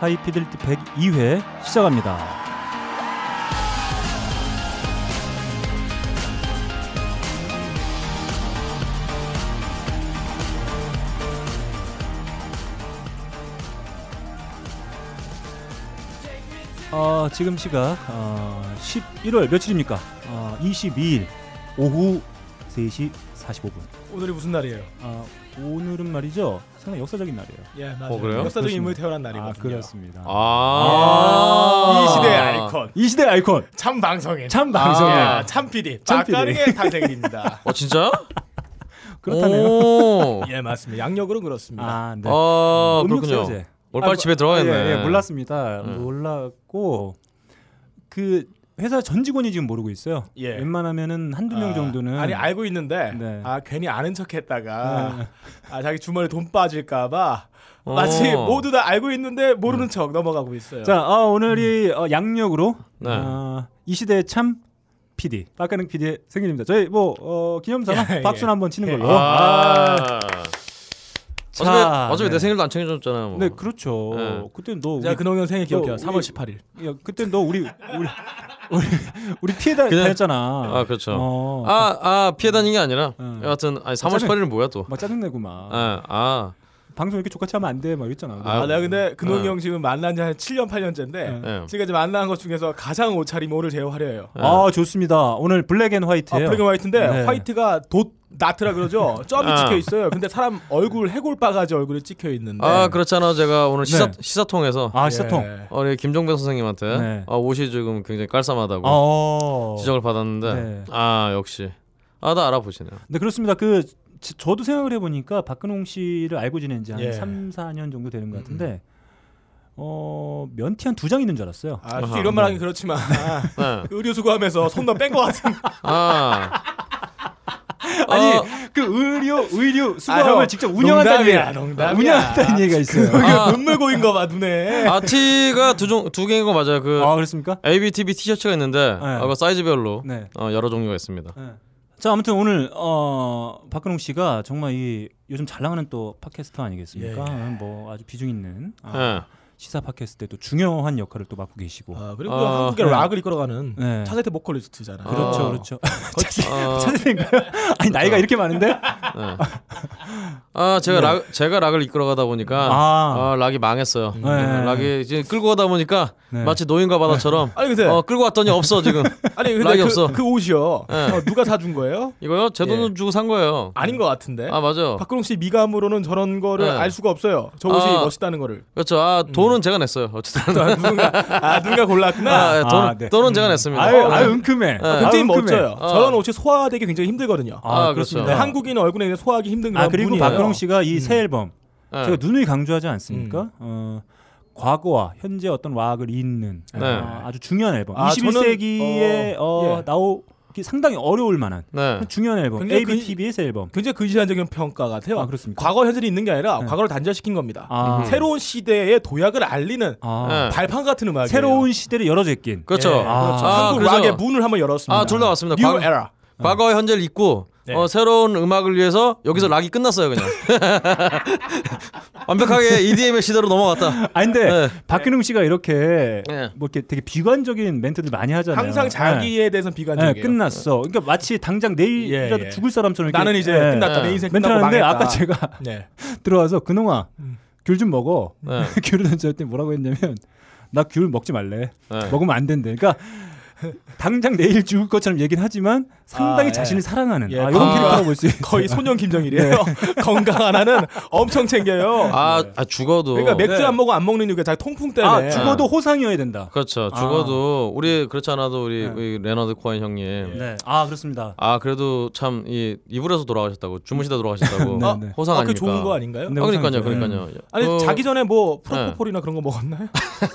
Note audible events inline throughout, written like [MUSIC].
하이피델리티 102회 시작합니다. 어, 지금 시각 어, 11월 며칠입니까? 어, 22일 오후 3시 45분. 오늘이 무슨 날이에요? 아, 오늘은 말이죠. 상당히 역사적인 날이에요. 예, 맞아요. 어, 그래요? 역사적인. 인물이 태어난 아, 날이거든요. 그렇습니다. 아, 이 시대의 아이콘, 이 시대 아이콘 참 방송인, 참 방송인 아, 참 PD, 참 PD. 박가능의 탄생일입니다. [LAUGHS] 어 진짜? [LAUGHS] 그렇다네요. 오. 예, 맞습니다. 양력으로 그렇습니다. 아, 네. 아 그렇군요. 오늘 빨리 아, 집에 들어가겠네. 예, 예, 몰랐습니다. 네. 몰랐고 그 회사 전 직원이 지금 모르고 있어요. 예. 웬만하면은 한두 명 아, 정도는 아니 알고 있는데 네. 아 괜히 아는 척했다가 네. 아 자기 주머니에 돈 빠질까봐 어. 마치 모두 다 알고 있는데 모르는 척 넘어가고 있어요. 자, 아, 오늘이 어, 양력으로 네. 어, 이 시대의 참 PD 박가능 PD의 생일입니다. 저희 뭐 어, 기념 삼아 예, 예. 박수는 한번 치는 걸로. 아. 자, 어차피 어차피 네. 내 생일도 안 챙겨줬잖아요. 뭐. 네, 그렇죠. 네. 그때 너 제가 우리, 근홍 형 생일 기억해요. 너 3월 우리- 18일. 야, 그때 너 우리 우리 우리, 우리 피해 다, 그냥- 다녔잖아. 아 그렇죠. 어, 아, 아 피해 다닌 게 아니라 응. 여하튼 아니 3월 어차피- 18일은 뭐야 또? 막 짜증내고 막 아, 아, 방송 이렇게 좆같이 하면 안 돼, 막 이랬잖아. 아, 아, 내가 근데 근홍이 네. 형 지금 만난 지 한 7년 8년째인데 네. 예. 지금까지 만난 것 중에서 가장 옷차림이 오늘 제일 화려해요. 예. 아 좋습니다. 오늘 black and 아, white예요. black and white인데 네. 화이트가 돛 나트라 그러죠. 점이 아. 찍혀 있어요. 근데 사람 얼굴 해골 바가지 얼굴이 찍혀 있는데. 아 그렇잖아 제가 오늘 시사 네. 시사통에서 아 시사통. 예. 우리 김종배 선생님한테 네. 아, 옷이 지금 굉장히 깔쌈하다고 어. 지적을 받았는데 네. 아 역시 아 나 알아보시네요. 네 그렇습니다. 그 지- 저 도 생각을 해보니까 박근홍 씨를 알고 지낸 지한 예. 3, 4년 정도 되는 것 같은데 어 면티 한 두 장 있는 줄 알았어요. 아, 아하, 이런 말하기 그렇지만 네. 의료 수거하면서 손도 뺀 것 같은. 아 [LAUGHS] 아니 어, 그 의료 의료 아, 수거함을 형, 직접 운영한다는 농담이야, 얘기, 농담이야. 운영한다는 얘기가 있어요. 이게 아. 눈물 고인 거 봐 눈에. 아 티가 두종두 개인 거 맞아요. 그 아 그렇습니까? ABTV 티셔츠가 있는데 네. 아, 그 사이즈별로 네. 어, 여러 종류가 있습니다. 네. 자 아무튼 오늘 어 박근홍 씨가 정말 이 요즘 잘 나가는 또 팟캐스터 아니겠습니까? 예. 뭐 아주 비중 있는 아, 네. 시사 팟캐스트에도 중요한 역할을 또 맡고 계시고. 아, 그리고 아, 한국의 네. 락을 이끌어가는 네. 차세대 보컬리스트잖아. 그렇죠, 아. 그렇죠. [LAUGHS] 어, 차세대인가요? 아니 나이가 이렇게 많은데? 네. 아 제가 락 제가 락을 이끌어가다 보니까 아. 아, 락이 망했어요. 네. 네, 락이 이제 끌고 가다 보니까 네. 마치 노인과 바다처럼 아니 근데 어 끌고 왔더니 없어 지금 [LAUGHS] 아니 근데 락이 그, 없어. 그 옷이요. 네. 어, 누가 사준 거예요? 이거요 제 돈을 예. 주고 산 거예요. 아닌 것 같은데. 아 맞아요. 박근홍 씨 미감으로는 저런 거를 네. 알 수가 없어요. 저 옷이 아. 멋있다는 거를. 그렇죠. 아돈 은 제가 냈어요. 어쨌든 아, 누군가 아 누군가 골랐구나. 아, 예, 돈은 아, 네. 돈은 제가 냈습니다. 아유, 어, 아유 네. 은큼해. 네. 굉장히 아유, 은큼해. 멋져요. 어. 저런 옷이 소화되기 굉장히 힘들거든요. 아, 아, 그렇습니다. 그렇죠. 한국인 얼굴에 소화하기 힘든 그런 아 그리고 분이에요. 박근홍 씨가 이새 음. 앨범 네. 제가 누누이 강조하지 않습니까? 어, 과거와 현재 어떤 음악을 잇는 네. 아, 아주 중요한 앨범. 아, 21세기에 저는, 어, 어, 예. 나오기 상당히 어려울 만한 네. 중요한 앨범. 굉장히 그- ABTB의 새 앨범. 굉장히 근시안적인 평가 같아요. 아, 그렇습니까? 과거 현재는 잇는 게 아니라 네. 과거를 단절시킨 겁니다. 아, 새로운 시대의 도약을 알리는 아, 네. 발판 같은 음악이에요. 새로운 시대를 열어제낀. 그렇죠. 예, 아. 그렇죠. 아, 한국 그래서- 락의 문을 한번 열었습니다. 아, 둘다 맞습니다. new 과거- era. 과거와 현재를 잇고 네. 어, 새로운 음악을 위해서 여기서 락이 끝났어요 그냥 [LAUGHS] 완벽하게 EDM의 시대로 넘어갔다. 아 근데 네. 박근홍 씨가 이렇게 네. 뭐 이렇게 되게 비관적인 멘트들 많이 하잖아요. 항상 자기에 대해서는 네, 비관적이에요. 네, 끝났어. 그러니까 마치 당장 내일이라도 예, 예. 죽을 사람처럼 이렇게 나는 이제 네, 끝났다. 네. 내 인생 멘트 끝나고 하는데 망했다. 아까 제가 [LAUGHS] 네. [LAUGHS] 들어와서 근홍아 음. 귤좀 먹어. 네. 귤을 던졌더니 뭐라고 했냐면 나 귤 먹지 말래. 네. 먹으면 안 된대. 그러니까 당장 내일 죽을 것처럼 얘기는 하지만 상당히 아, 예. 자신을 사랑하는 예, 아, 이런 아. 캐릭터라고 볼 수 있어요. 거의 소년 김정일이에요. [LAUGHS] 건강 하나는 엄청 챙겨요. 아, 아, 죽어도 그러니까 맥주 네. 안 먹고 안 먹는 이유가 자기 통풍 때문에. 아 죽어도 호상이어야 된다. 그렇죠. 아. 죽어도 우리 그렇지 않아도 우리, 네. 우리 레너드 코엔 형님. 네. 아 그렇습니다. 아 그래도 참 이 이불에서 돌아가셨다고 주무시다 돌아가셨다고 [LAUGHS] 네, 아, 네. 호상 아, 그 아닙니까? 좋은 거 아닌가요? 네, 아, 그러니까요. 그러니까요. 아니 그- 자기 전에 뭐 프로포폴이나 그런 거 먹었나요?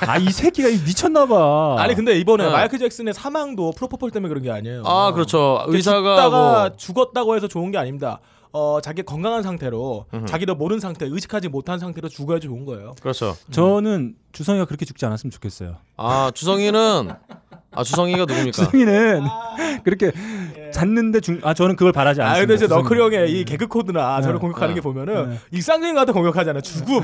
아 이 새끼가 미쳤나 봐. 아니 근데 이번에 네. 마이클 잭슨의 사망도 프로포폴 때문에 그런 게 아니에요. 아 그렇죠. 이렇게 의사가 죽다가 뭐 죽었다고 해서 좋은 게 아닙니다. 어 자기 건강한 상태로 음흠. 자기도 모르는 상태, 의식하지 못한 상태로 죽어야 좋은 거예요. 그렇죠. 저는 주성이가 그렇게 죽지 않았으면 좋겠어요. 아 주성이는 아 주성이가 누굽니까? 주성이는 [LAUGHS] 그렇게 잤는데 중, 아 저는 그걸 바라지 아 않습니다. 근데 이제 너클. 형의 이 개그 코드나 저를 네. 공격하는 네. 게 보면은 네. 일상적인 거 같아 공격하잖아 죽음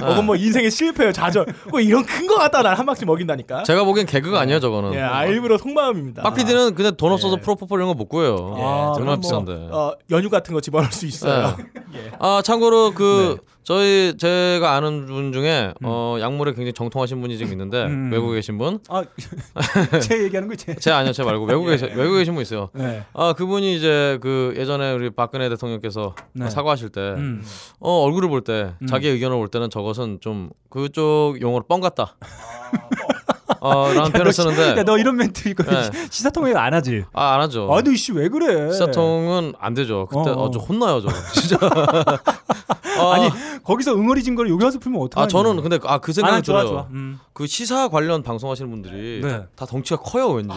혹은 뭐 인생의 실패 좌절 뭐 이런 큰거 갖다 난한 방씩 먹인다니까 제가 보기엔 개그가 아니에요 저거는. 예, 아 일부러 속마음입니다 박 PD는 근데 돈 없어서 예. 프로포폴 이런 거 못 구해요. 예, 아, 얼마나 뭐, 비싼데. 어, 연유 같은 거 집어넣을 수 있어요 [LAUGHS] 예. 아 참고로 그 네. 저희 제가 아는 분 중에 음. 어 약물에 굉장히 정통하신 분이 지금 있는데 음. 외국에 계신 분. [LAUGHS] 아 제 얘기하는 거 제. 제 아니요, 제 말고 외국에 계신 외국에 계신 분 있어요. 네. 아 그분이 이제 그 예전에 우리 박근혜 대통령께서 네. 사과하실 때 음. 어, 얼굴을 볼때 음. 자기의 의견을 볼 때는 저것은 좀 그쪽 용어로 뻥 같다. 아, 어, 라는 [LAUGHS] 표현을 쓰는데 야 너 이런 멘트 이거 네. [LAUGHS] 시사통에 안 하지. 아, 안 하죠. 아너 이씨 왜 그래? 시사통은 안 되죠. 그때 어, 어. 어, 저 혼나요, 저. [LAUGHS] 진짜. 아, 아니 거기서 응어리진 걸 여기 와서 풀면 어떡하냐? 아 저는 근데 아 그 생각이 아, 좋아 들어요. 좋아. 음. 그 시사 관련 방송하시는 분들이 네. 다, 다 덩치가 커요 왠지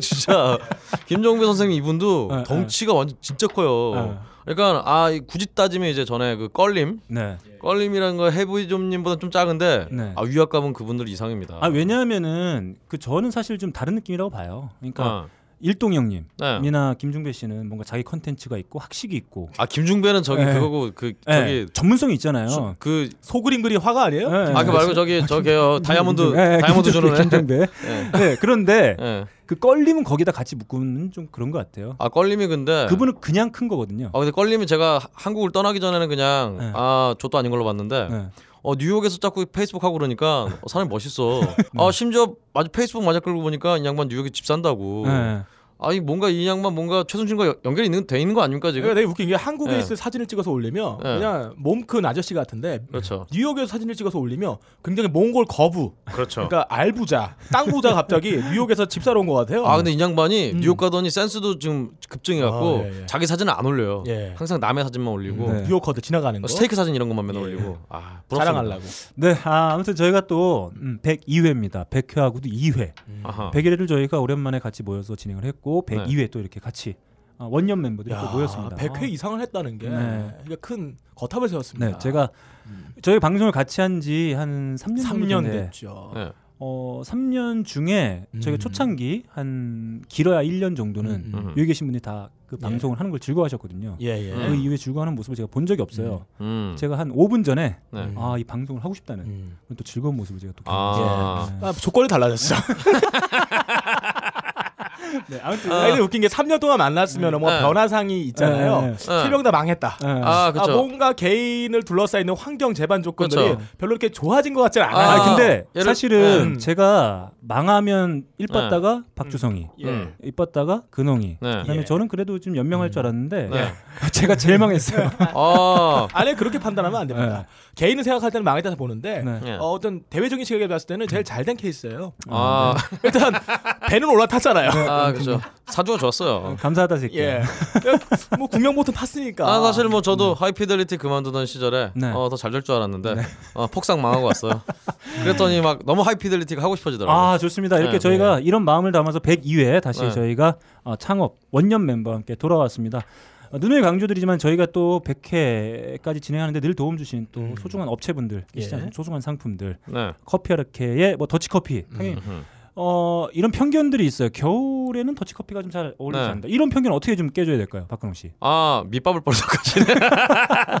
진짜 김종배 선생님 이분도 네, 덩치가 완전 진짜 커요. 네. 그러니까 아이 굳이 따지면 이제 전에 그 껄림 네. 껄림이라는 거 해부이좀님보다 좀 작은데 네. 아 위압감은 그분들 이상입니다. 아 왜냐하면은 그 저는 사실 좀 다른 느낌이라고 봐요. 그러니까 아, 일동 형님, 네. 이나 김종배 씨는 뭔가 자기 컨텐츠가 있고 학식이 있고 아 김중배는 저기 네. 그거고 그 네, 저기 전문성이 있잖아요. 수- 그 소그림 그리 화가 아니에요? 네, 아그 말고 저기 저게요 다이아몬드 네, 다이아몬드 주는 애. 김중배. [LAUGHS] 네. 네, 그런데 네. 그 껄림은 거기다 같이 묶으면 좀 그런 것 같아요. 아 껄림이 근데 그분은 그냥 큰 거거든요. 아 근데 껄림이 제가 하- 한국을 떠나기 전에는 그냥 네. 아 저도 아닌 걸로 봤는데 네. 어 뉴욕에서 자꾸 페이스북 하고 그러니까 어, 사람이 멋있어. [LAUGHS] 아 심지어 마주 페이스북 마저 끌고 보니까 이 양반 뉴욕에 집 산다고. 네. 아니 뭔가 이 양반 뭔가 최순실과 연- 연결이 있는 돼 있는 거 아닙니까 지금? 그러니까 되게 웃긴 게 한국에 네. 있을 사진을 찍어서 올리면 네. 그냥 몸 큰 아저씨 같은데 그렇죠. 뉴욕에서 사진을 찍어서 올리면 굉장히 몽골 거부 그렇죠. 그러니까 알부자 땅 부자 갑자기 [LAUGHS] 뉴욕에서 집 사러 온 것 같아요 아 근데 이 양반이 음. 뉴욕 가더니 센스도 지금 급증해 갖고 아, 예, 예. 자기 사진을 안 올려요. 예. 항상 남의 사진만 올리고 네. 뉴요커들 지나가는 거 어, 스테이크 사진 이런 것만 맨날 예. 올리고. 아 부럽습니다. 자랑하려고 네, 아, 아무튼 저희가 또 음, 102회입니다. 100회하고도 2회. 아하. 100회를 저희가 오랜만에 같이 모여서 진행을 했고 네. 102회 또 이렇게 같이 아, 원년 멤버들이 또 모였습니다. 100회 이상을 했다는 게 네. 큰 거탑을 세웠습니다. 네, 제가 저희 방송을 같이 한 지 한 3년 3년 정도 됐죠. 네. 어, 3년 중에 저희가 음. 초창기 한 길어야 1년 정도는 음, 음. 여기 계신 분이 다그 예. 방송을 하는 걸 즐거워하셨거든요. 예, 예. 그 이후에 즐거워하는 모습을 제가 본 적이 없어요. 음. 제가 한 5분 전에 네. 아, 이 방송을 하고 싶다는 음. 또 즐거운 모습을 제가 또 아. 경험했어요. 아, 조건이 달라졌죠. [LAUGHS] [LAUGHS] 네. 네, 아무튼 아, 근데 웃긴 게 3년 동안 만났으면 뭐 네. 변화상이 있잖아요. 네, 네. 세명 다 망했다. 네. 아 아, 그렇죠. 뭔가 개인을 둘러싸이는 환경 제반 조건들이 그렇죠. 별로 이렇게 좋아진 것 같지는 아, 않아요. 아 근데 예를- 사실은 네. 제가 망하면 일 봤다가 박주성이 예. 음. 일 봤다가 근홍이 네. 그다음에 예. 저는 그래도 좀 연명할 줄 알았는데 네. [LAUGHS] 제가 제일 망했어요. 아. 아니 그렇게 판단하면 안 됩니다. 개인을 생각할 때는 망했다 보는데 네. 예. 어, 어떤 대외적인 시각에 봤을 때는 제일 잘 된 케이스예요. 아, 일단 배는 올라탔잖아요. 아 그렇죠. 사주가 좋았어요. 감사하다 새끼. 예. 뭐 국명보통 탔으니까. 아 사실 뭐 저도 하이피델리티 그만두던 시절에 네. 어, 더 잘 될 줄 알았는데 어, 폭삭 망하고 왔어요. 그랬더니 막 너무 하이피델리티가 하고 싶어지더라고요. 아 좋습니다. 이렇게 네, 저희가 이런 마음을 담아서 102회 다시 네. 저희가 어, 창업 원년 멤버와 함께 돌아왔습니다. 어, 누누이 강조드리지만 저희가 또 100회까지 진행하는데 늘 도움 주신 또 음. 소중한 업체분들 계시잖아요. 예. 소중한 상품들 네. 커피 아르케의 뭐 더치커피 당연히 음흠. 어 이런 편견들이 있어요. 겨울에는 더치커피가 좀 잘 어울리지 네. 않는다. 이런 편견 어떻게 좀 깨줘야 될까요, 박근홍 씨? 아 밑밥을 벌써까지네.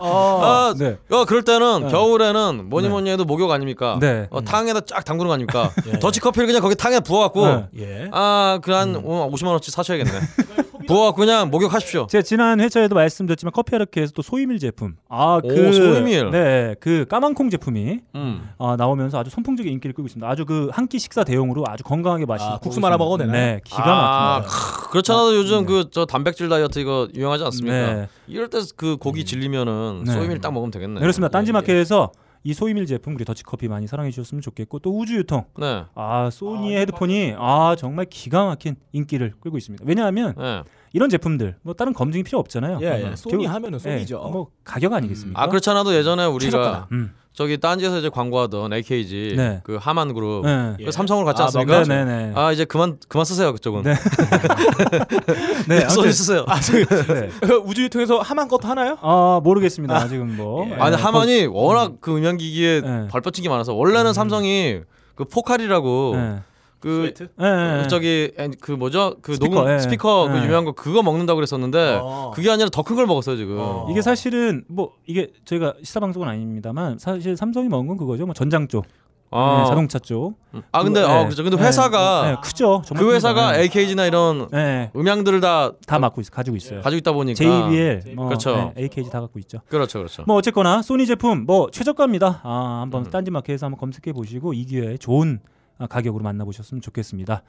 어. [LAUGHS] 아, 네. 어, 그럴 때는 네. 겨울에는 뭐니 네. 뭐니 해도 목욕 아닙니까? 네. 어, 탕에다 쫙 담그는 거 아닙니까? 예. 더치커피를 그냥 거기 탕에 부어갖고 네. 예. 아, 그한 음. 50만 원치 사셔야겠네. [LAUGHS] 부어갖고 그냥 목욕하십시오. 제가 지난 회차에도 말씀드렸지만 커피 아르케에서 또 소이밀 제품. 아, 그 오, 소이밀. 네, 그 까만콩 제품이 음. 아, 나오면서 아주 선풍적인 인기를 끌고 있습니다. 아주 그 한 끼 식사 대용으로 아주 건강하게 마시는 아, 국수 말아 먹어도 되나요? 네, 기가 아, 막힙니다. 크, 그렇잖아도 요즘 그저 단백질 다이어트 이거 유행하지 않습니까? 네. 이럴 때 그 고기 질리면은 네. 소이밀 딱 먹으면 되겠네. 네, 그렇습니다. 예, 딴지마켓에서 이 소이밀 제품 그리고 더치커피 많이 사랑해 주셨으면 좋겠고 또 우주 유통. 네. 아, 소니의 헤드폰이 아, 정말 기가 막힌 인기를 끌고 있습니다. 왜냐하면 네. 이런 제품들 뭐 다른 검증이 필요 없잖아요. 예, 예. 음. 소니 결국- 하면은 예, 소니죠. 뭐 가격 아니겠습니까? 아 그렇잖아도 예전에 우리가 최저가다. 음. 저기 딴지에서 이제 광고하던 AKG 네. 그 하만 그룹 네. 그 삼성으로 갔지 아, 않습니까? 네, 네, 네. 아 이제 그만 그만 쓰세요 그쪽은. 네. [LAUGHS] 네, 소니 아무튼 쓰세요. 아, 저기 네. 우주 유통에서 하만 것도 하나요? 아, 모르겠습니다. 아직은 뭐. 예. 아니 네, 하만이 워낙 그 음향기기에 네. 발뻗친 게 많아서 원래는 삼성이 그 포칼이라고 네. 그 스웨트? 예, 예, 예. 저기 엔- 그 뭐죠? 그 스피커, 녹음 예. 스피커 그 예. 유명한 거 그거 먹는다고 그랬었는데 어. 그게 아니라 더 큰 걸 먹었어요 지금. 어. 이게 사실은 뭐 이게 저희가 시사 방송은 아닙니다만 사실 삼성이 먹은 건 그거죠. 뭐 전장 쪽, 아, 네, 자동차 쪽. 아 근데 그거, 어 예. 그죠. 근데 예, 회사가 예, 크죠. 정말 그 회사가. 예. AKG나 이런 예, 음향들을 다 다 맡고 있어, 가지고 있어요. 가지고 있다 보니까 JBL, 뭐, 그렇죠. 예, AKG 다 갖고 있죠. 그렇죠, 그렇죠. 뭐 어쨌거나 소니 제품 뭐 최저가입니다. 아 한번 음. 딴지마켓에서 한번 검색해 보시고 이 기회에 좋은 아, 가격으로 만나보셨으면 좋겠습니다.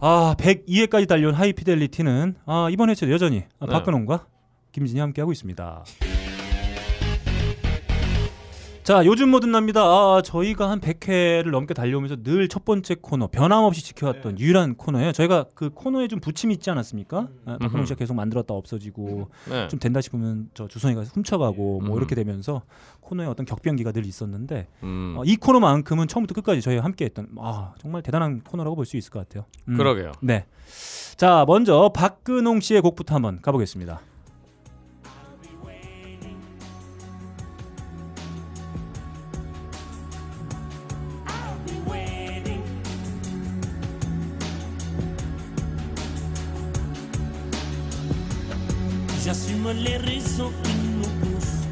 아 102회까지 달려온 하이피델리티는 아 이번 회차 여전히 아, 네. 박근홍과 김진이 함께 하고 있습니다. 자 요즘 뭐든 납니다. 아 저희가 한 100회를 넘게 달려오면서 늘 첫 번째 코너 변함없이 지켜왔던 유일한 코너예요. 저희가 그 코너에 좀 부침이 있지 않았습니까? 아, 박근홍 씨가 계속 만들었다 없어지고 네. 좀 된다 싶으면 저 주선이가 훔쳐가고 뭐 음. 이렇게 되면서 코너에 어떤 격변기가 늘 있었는데 음. 어, 이 코너만큼은 처음부터 끝까지 저희가 함께했던 아 정말 대단한 코너라고 볼 수 있을 것 같아요. 음. 그러게요. 네. 자 먼저 박근홍 씨의 곡부터 한번 가보겠습니다. Les raisons qui nous poussent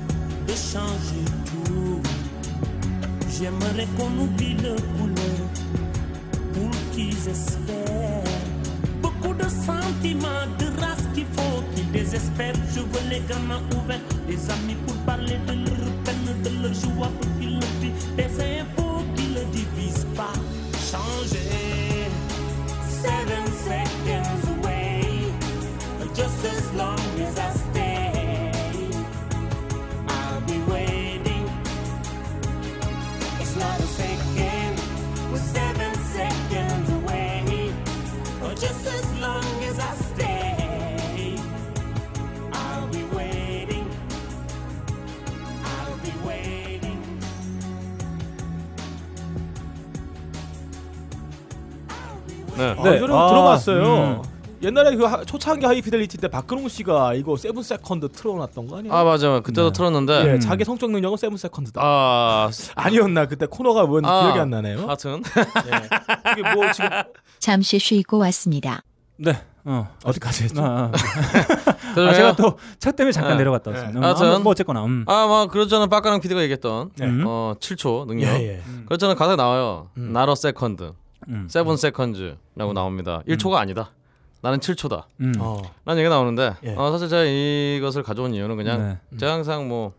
de changer tout. J'aimerais qu'on oublie le couleur pour qu'ils espèrent. Beaucoup de sentiments, de race qu'il faut qu'ils désespèrent. Je veux les gamins ouverts, des amis pour parler de leur peine, de leur joie pour qu'ils le vivent. Des infos qui ne divisent pas. Changer. Seven 네. 아, 이 노래 아, 들어봤어요. 음. 옛날에 그 하- 초창기 하이피델리티 때 박근홍 씨가 이거 seven second 틀어놨던 거 아니에요? 아 맞아. 그때도 네. 틀었는데 예, 음. 자기 성적 능력은 seven second다. 아 [LAUGHS] 아니었나 그때 코너가 뭔지 아, 기억이 안 나네요. 하여튼 예. 이게 뭐 지금 잠시 쉬고 왔습니다. 네. 어. 어디까지 했죠? 아, 아. [LAUGHS] 아, 제가 또 차 때문에 잠깐 네. 내려갔다. 음, 하여튼. 아, 뭐 어쨌거나 음. 아 막 그렇잖아. 빡가랑 PD가 얘기했던 네. 음. 어 7초 능력. 예, 예. 그렇잖아. 가사 나와요. 음. not a second, 음. seven seconds라고 나옵니다. 1초가 아니다. 나는 7초다. 음. 어. 라는 얘기가 나오는데 예. 어, 사실 제가 이것을 가져온 이유는 그냥 네. 제가 항상 뭐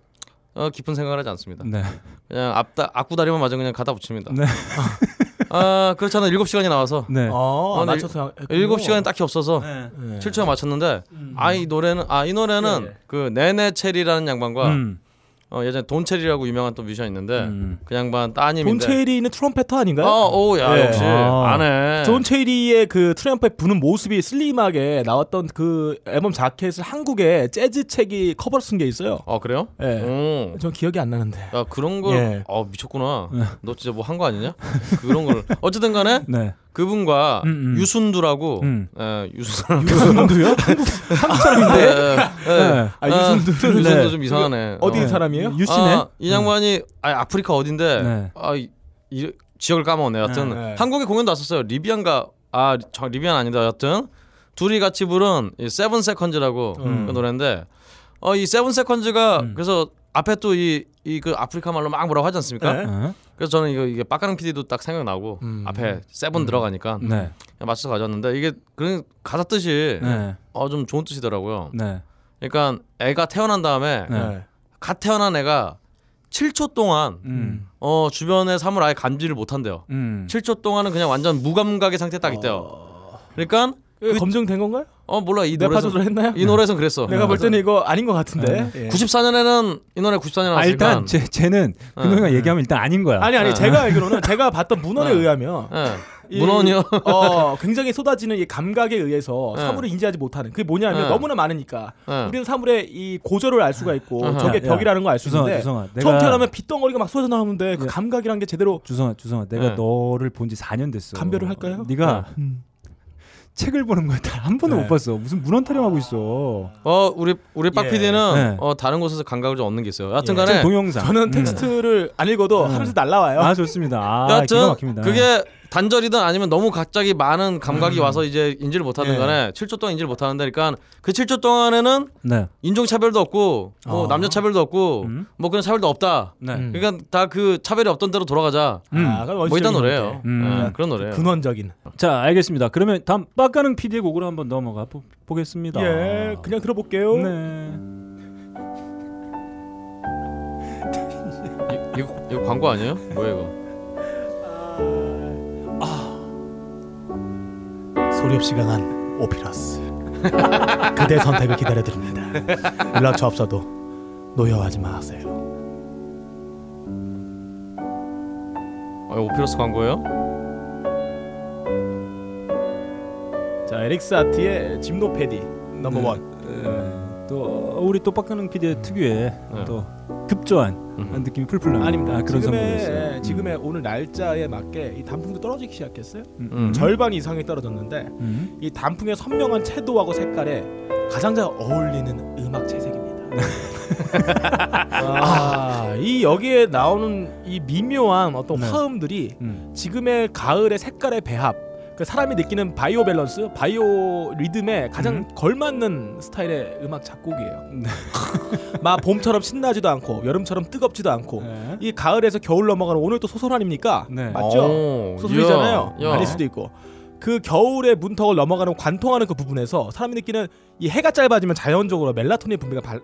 어, 깊은 생각을 하지 않습니다. 네. 그냥 앞다 앞구다리만 맞으면 그냥 갖다 붙입니다. 네. 아 그렇잖아. 7시간이 나와서 네. 어, 어, 네. 맞춰서 했군요. 7시간이 딱히 없어서 네. 예. 7초에 맞췄는데 아이 노래는 아 이 노래는 예, 예. 그 네네 체리라는 양반과 음. 어, 예전에 돈 체리라고 유명한 또 뮤지션 있는데 음. 그 양반 따님인데 돈 체리는 트럼페터 아닌가요? 어 오야 예. 역시 아. 안해 존 체리의 그 트럼펫 부는 모습이 슬림하게 나왔던 그 앨범 자켓을 한국에 재즈 책이 커버로 쓴 게 있어요. 어 그래요? 예. 오. 전 기억이 안 나는데. 야 그런 걸, 예. 어 미쳤구나. 네. 너 진짜 뭐 한 거 아니냐? 그런 걸. 어쨌든 간에 [LAUGHS] 네. 그분과 음, 음. 유순두라고, 음. 예, 유순두. [LAUGHS] 유순두요? 한국 사람인데. 예, 예. 네. 아, 유순두는 유순두 네. 좀 이상하네. 어디 어. 사람이 에요? 유씨네. 아, 이 양반이 아, 아프리카 어딘데? 네. 아, 이, 이 지역을 까먹었네. 여튼 네. 한국에 공연도 왔었어요. 리비안가 아, 저 리비안 아니다. 여튼 둘이 같이 부른 이 seven seconds라고 음. 그 노래인데 어, 이 seven seconds가 음. 그래서 앞에 또 이 이 그 아프리카 말로 막 뭐라고 하지 않습니까? 네. 어? 그래서 저는 이거 이게 빡가는 PD도 딱 생각나고 음. 앞에 seven 들어가니까 네. 맞춰서 가져왔는데 이게 그런 가사 뜻이 네. 어좀 좋은 뜻이더라고요. 네. 그러니까 애가 태어난 다음에 네. 네. 갓 태어난 애가 7초 동안 음. 어 주변의 사물 아예 감지를 못한대요. 음. 7초 동안은 그냥 완전 무감각의 상태 딱 있대요. 그러니까 이거 검증된 건가요? 어 몰라 이 노래에서 조절 했나요? 이 노래에선 그랬어. 내가 볼 때는 이거 아닌 것 같은데. 예. 94년에는 이 노래 94년에 아 나왔으니까 일단 제, 쟤는 어. 근호이가 얘기하면 일단 아닌 거야. 아니 아니 네. 제가 알기로는 제가 봤던 문헌에 네. 의하면 예. 이- 문헌이요. 어, 굉장히 쏟아지는 이 감각에 의해서 네. 사물을 인지하지 못하는 그게 뭐냐면 네. 너무나 많으니까 네. 우리는 사물의 이 고절을 알 수가 있고 아하. 저게 야. 벽이라는 걸 알 수 있는데 주성아, 내가 처음 태어나면 빗덩어리가 막 쏟아 나오는데 그 야. 감각이란 게 제대로 주성아, 주성아, 내가 네. 너를 본 지 4년 됐어. 감별을 할까요? 네가 음. 책을 보는 거야. 한 번도 네. 못 봤어. 무슨 문헌 타령하고 있어. 어 우리 우리 빡 예. 네. 어 다른 곳에서 감각을 좀 얻는 게 있어요. 여하튼 예. 간에 동영상. 저는 음. 텍스트를 안 읽어도 음. 하면서 날라와요. 아 좋습니다. 아 막힙니다. 그게 단절이든 아니면 너무 갑자기 많은 감각이 와서 이제 인지를 못하든 예. 간에 7초 동안 인지를 못하는데 그러니까 그 7초 동안에는 네. 인종 차별도 없고 뭐 어. 남녀 차별도 없고 음. 뭐 그런 차별도 없다. 네. 음. 그러니까 다 그 차별이 없던 대로 돌아가자. 음. 아, 뭐 이딴 원시적인 노래예요. 건데. 음. 예, 그런 노래예요. 근원적인. 자, 알겠습니다. 그러면 다음 빡가능 PD의 곡으로 한번 넘어가 보, 보겠습니다. 예, 그냥 들어볼게요. 네. 이, 이거, 이거 광고 아니에요? 뭐야 이거? 소리 없이 강한 오피러스. 그대 선택을 기다려드립니다. 연락처 없어도 노여워하지 마세요. 어, 이거 오피러스 광고예요? 자, 에릭 사티의 Gymnopédie number 네. one. 에, 또 우리 또 빡가능 PD의 특유의 네. 또 급조한 음. 느낌이 풀풀 납니다. 아닙니다. 아, 그런 지금의 선물이었어요. 지금의 오늘 날짜에 맞게 이 단풍도 떨어지기 시작했어요. 음. 절반 이상이 떨어졌는데 음. 이 단풍의 선명한 채도하고 색깔에 가장 잘 어울리는 음악 채색입니다. 아, 이 여기에 나오는 이 미묘한 어떤 네. 화음들이 음. 지금의 가을의 색깔의 배합, 그 사람이 느끼는 바이오 밸런스, 바이오 리듬에 가장 음. 걸맞는 스타일의 음악 작곡이에요. 네. [LAUGHS] 막 봄처럼 신나지도 않고 여름처럼 뜨겁지도 않고 네. 이 가을에서 겨울 넘어가는 오늘 또 소설 아닙니까? 네. 맞죠? 오, 소설이잖아요. 야, 야. 아닐 수도 있고. 그 겨울의 문턱을 넘어가는 관통하는 그 부분에서 사람이 느끼는 이 해가 짧아지면 자연적으로 멜라토닌 분비가 발-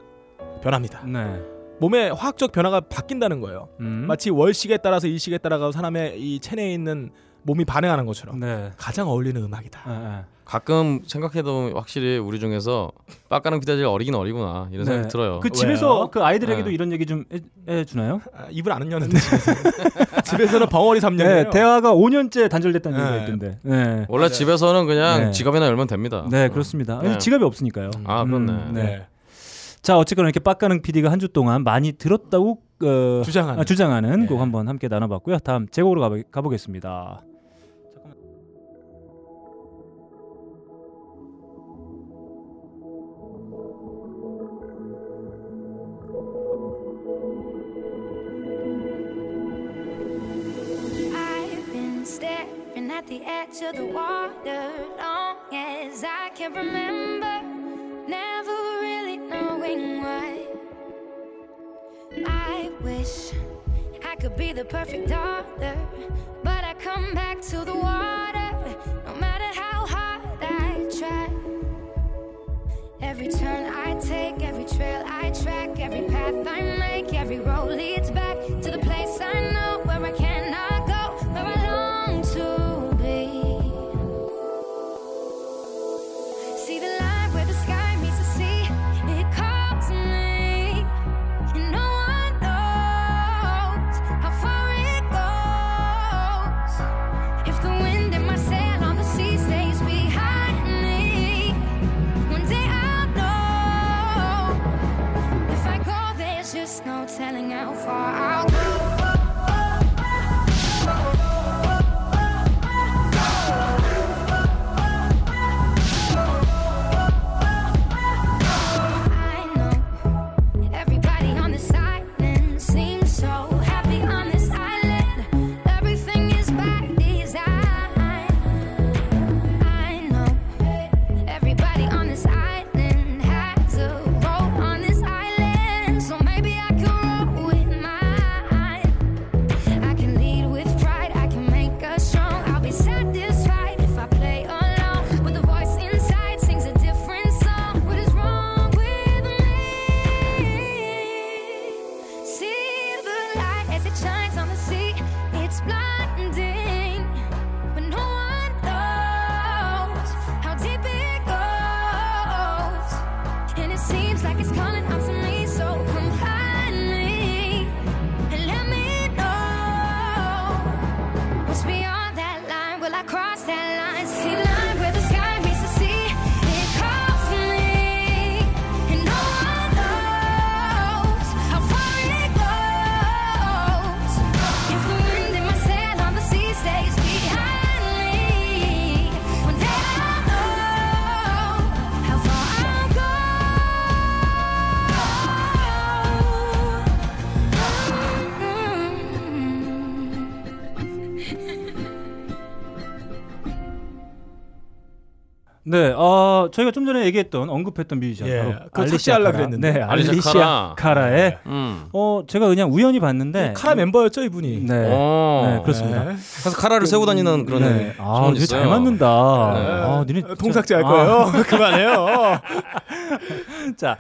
변합니다. 네. 몸의 화학적 변화가 바뀐다는 거예요. 음. 마치 월식에 따라서 일식에 따라가 사람의 이 체내에 있는 몸이 반응하는 것처럼 네. 가장 어울리는 음악이다. 아, 아. 가끔 생각해도 확실히 우리 중에서 빡가는 피디가 제일 어리긴 어리구나 이런 네. 생각이 들어요. 그 집에서 왜요? 그 아이들에게도 네. 이런 얘기 좀 해, 해 주나요? 아, 입을 안 집에서. [LAUGHS] 집에서는 벙어리 3년이에요. 네, 대화가 5년째 단절됐다는 네. 얘기가 있던데. 네. 원래 집에서는 그냥 네. 지갑이나 열면 됩니다. 네, 그렇습니다. 네. 지갑이 없으니까요. 아 그렇네. 음, 네. 네. 자, 어쨌거나 이렇게 빡가능 PD가 한 주 동안 많이 들었다고 어, 주장하는. 아, 주장하는 네. 곡 한번 함께 나눠봤고요. 다음 제곡으로 가보, 가보겠습니다. The edge of the water long as I can remember, never really knowing why. I wish I could be the perfect daughter, but I come back to the water no matter how hard I try. Every turn I take, every trail I track, every path I make, every road leads back how far. I 저희가 좀 전에 얘기했던 언급했던 뮤지션 예, 바로 알리시아 카라. 그랬는데. 네, 알리시아 카라. 카라의 음. 어 제가 그냥 우연히 봤는데 카라 멤버였죠 이분이. 네, 어. 네, 그렇습니다. 네. 그래서 카라를 세고 다니는 그런 네. 아, 소문이 되게 잘. 맞는다. 네. 아, 니네 통삭제 할 아, 거예요. [LAUGHS] [LAUGHS] 그만해요. [LAUGHS] 자,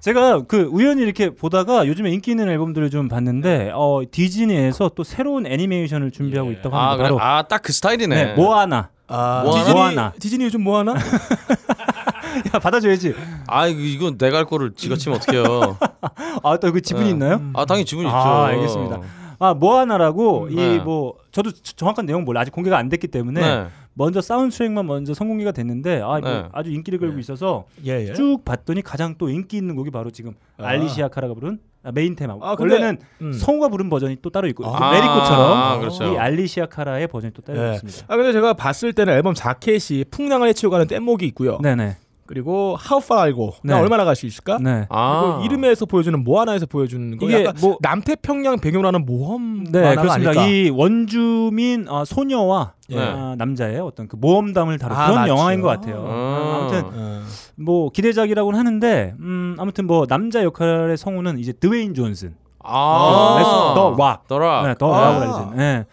제가 그 우연히 이렇게 보다가 요즘에 인기 있는 앨범들을 좀 봤는데 어 디즈니에서 또 새로운 애니메이션을 준비하고 있다고 아, 합니다. 그래. 바로 아, 딱 그 스타일이네. 네, 모아나. 아, 뭐 디즈니, 하나? 디즈니 요즘 뭐 하나? [LAUGHS] 야, 받아줘야지. 아, 이건 내가 할 거를 지가 치면 어떡해요. [LAUGHS] 아, 또 그 지분이 네. 있나요? 아, 당연히 지분이 아, 있죠. 알겠습니다. 아, 모아나라고 네. 이뭐 저도 저- 정확한 내용 몰라 아직 공개가 안 됐기 때문에 네. 먼저 사운드 트랙만 먼저 선공개가 됐는데 아, 뭐 네. 아주 인기를 끌고 있어서 예, 예. 쭉 봤더니 가장 또 인기 있는 곡이 바로 지금 아. 알리시아 카라가 부른 아, 메인 테마. 아, 근데- 원래는 음. 성우가 부른 버전이 또 따로 있고 아. Let It Go처럼 아, 그렇죠. 이 알리시아 카라의 버전이 또 따로 네. 있습니다. 아 근데 제가 봤을 때는 앨범 자켓이 풍랑을 헤치고 가는 뗏목이 있고요. 네네. 그리고 How Far 알고 나 네. 얼마나 갈 수 있을까? 네. 아. 그리고 이름에서 보여주는 모아나에서 보여주는 거 이게 약간 뭐- 남태평양 배경으로 하는 모험 네, 만화가 그렇습니다. 아닐까? 이 원주민 어, 소녀와 네. 아, 남자의 어떤 그 모험담을 다룬 아, 그런 맞죠. 영화인 것 같아요. 음. 아무튼 어. 뭐 기대작이라고는 하는데 음, 아무튼 뭐 남자 역할의 성우는 이제 드웨인 존슨, 아. 더 락, 더라. 네, 더 아. 알려진. 네.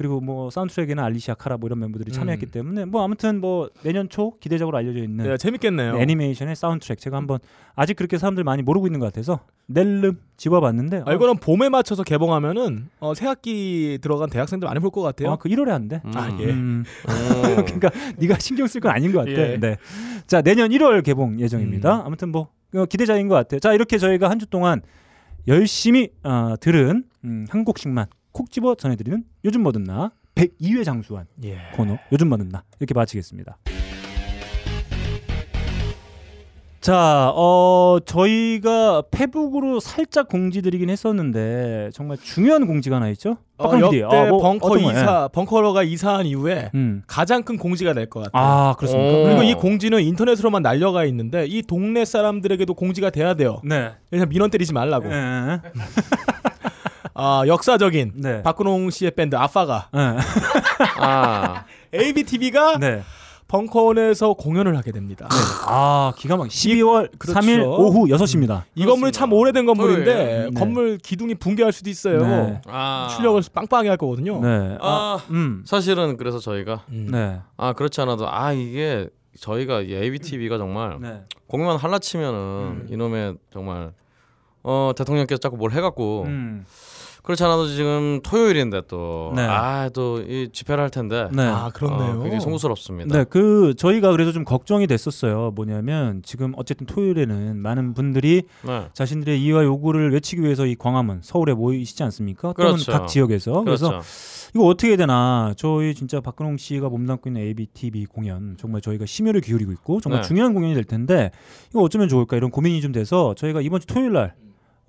그리고 뭐 사운드트랙에는 알리시아 카라 뭐 이런 멤버들이 참여했기 음. 때문에 뭐 아무튼 뭐 내년 초 기대작으로 알려져 있는 네, 재밌겠네요. 애니메이션의 사운드트랙 제가 한번 아직 그렇게 사람들 많이 모르고 있는 것 같아서 낼름 집어봤는데 아, 이거는 봄에 맞춰서 개봉하면은 어, 새학기 들어간 대학생들 많이 볼 것 같아요. 아, 그 1월에 한대. 음. 아, 예. 음, 음. [LAUGHS] 그러니까 네가 신경 쓸 건 아닌 것 같아. 예. 네. 자 내년 1월 개봉 예정입니다. 음. 아무튼 뭐 어, 기대작인 것 같아요. 자 이렇게 저희가 한 주 동안 열심히 어, 들은 음, 한 곡씩만 콕 집어 전해드리는 요즘 뭐든 나 102회 장수한 예. 코너 요즘 뭐든 나 이렇게 마치겠습니다. 자, 어, 저희가 페북으로 살짝 공지드리긴 했었는데 정말 중요한 공지가 하나 있죠? 어, 역대. 아, 뭐 벙커? 이사 벙커러가 이사한 이후에 음. 가장 큰 공지가 될 것 같아요. 아, 그렇습니까? 오. 그리고 이 공지는 인터넷으로만 날려가 있는데 이 동네 사람들에게도 공지가 돼야 돼요. 네. 그냥 민원 때리지 말라고. 네. [LAUGHS] 아 역사적인 네. 박근홍 씨의 밴드 아빠가 네. 아. [LAUGHS] ABTV가 네. 벙커원에서 공연을 하게 됩니다. 아, 기가 막 12월 그렇죠. 3일 오후 6시입니다. 이 건물이 참 오래된 건물인데. 네. 건물 기둥이 붕괴할 수도 있어요. 네. 아. 출력을 빵빵하게 할 거거든요. 네. 아, 아. 음. 사실은 그래서 저희가 음. 네. 아 그렇지 않아도 아 이게 저희가 이 ABTV가 정말 네. 공연 할라 치면은 음. 이놈의 정말 어 대통령께서 자꾸 뭘 해 갖고 음. 그렇지 않아도 지금 토요일인데 또 네. 아또 이 집회를 할 텐데 네. 아 그렇네요. 어, 굉장히 송구스럽습니다. 네, 그 저희가 그래서 좀 걱정이 됐었어요. 뭐냐면 지금 어쨌든 토요일에는 많은 분들이 네. 자신들의 이의와 요구를 외치기 위해서 이 광화문 서울에 모이시지 않습니까? 또는 그렇죠. 각 지역에서 그래서 그렇죠. 이거 어떻게 해야 되나? 저희 진짜 박근홍 씨가 몸담고 있는 ABTV 공연 정말 저희가 심혈을 기울이고 있고 정말 네. 중요한 공연이 될 텐데 이거 어쩌면 좋을까 이런 고민이 좀 돼서 저희가 이번 주 토요일 날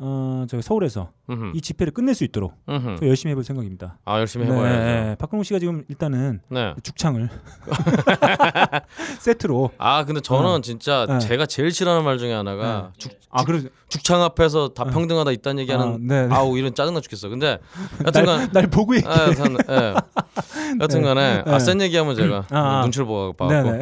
어, 저희 서울에서 음흠. 이 집회를 끝낼 수 있도록 열심히 해볼 생각입니다. 아 열심히 해봐야죠. 네, 박근홍 씨가 지금 일단은 네. 죽창을 [LAUGHS] 세트로 아 근데 저는 진짜 네. 제가 제일 싫어하는 말 중에 하나가 죽, 아 그래 죽창 앞에서 다 네. 평등하다 있다는 아, 얘기하는 네, 네. 아우 이런 짜증나 죽겠어. 근데 [LAUGHS] 날, 여튼간 날 보고 얘기해. 아, 여튼, 예. [LAUGHS] 여튼간에 네. 아센 얘기하면 제가 아, 아. 눈치를 보고 봐갖고.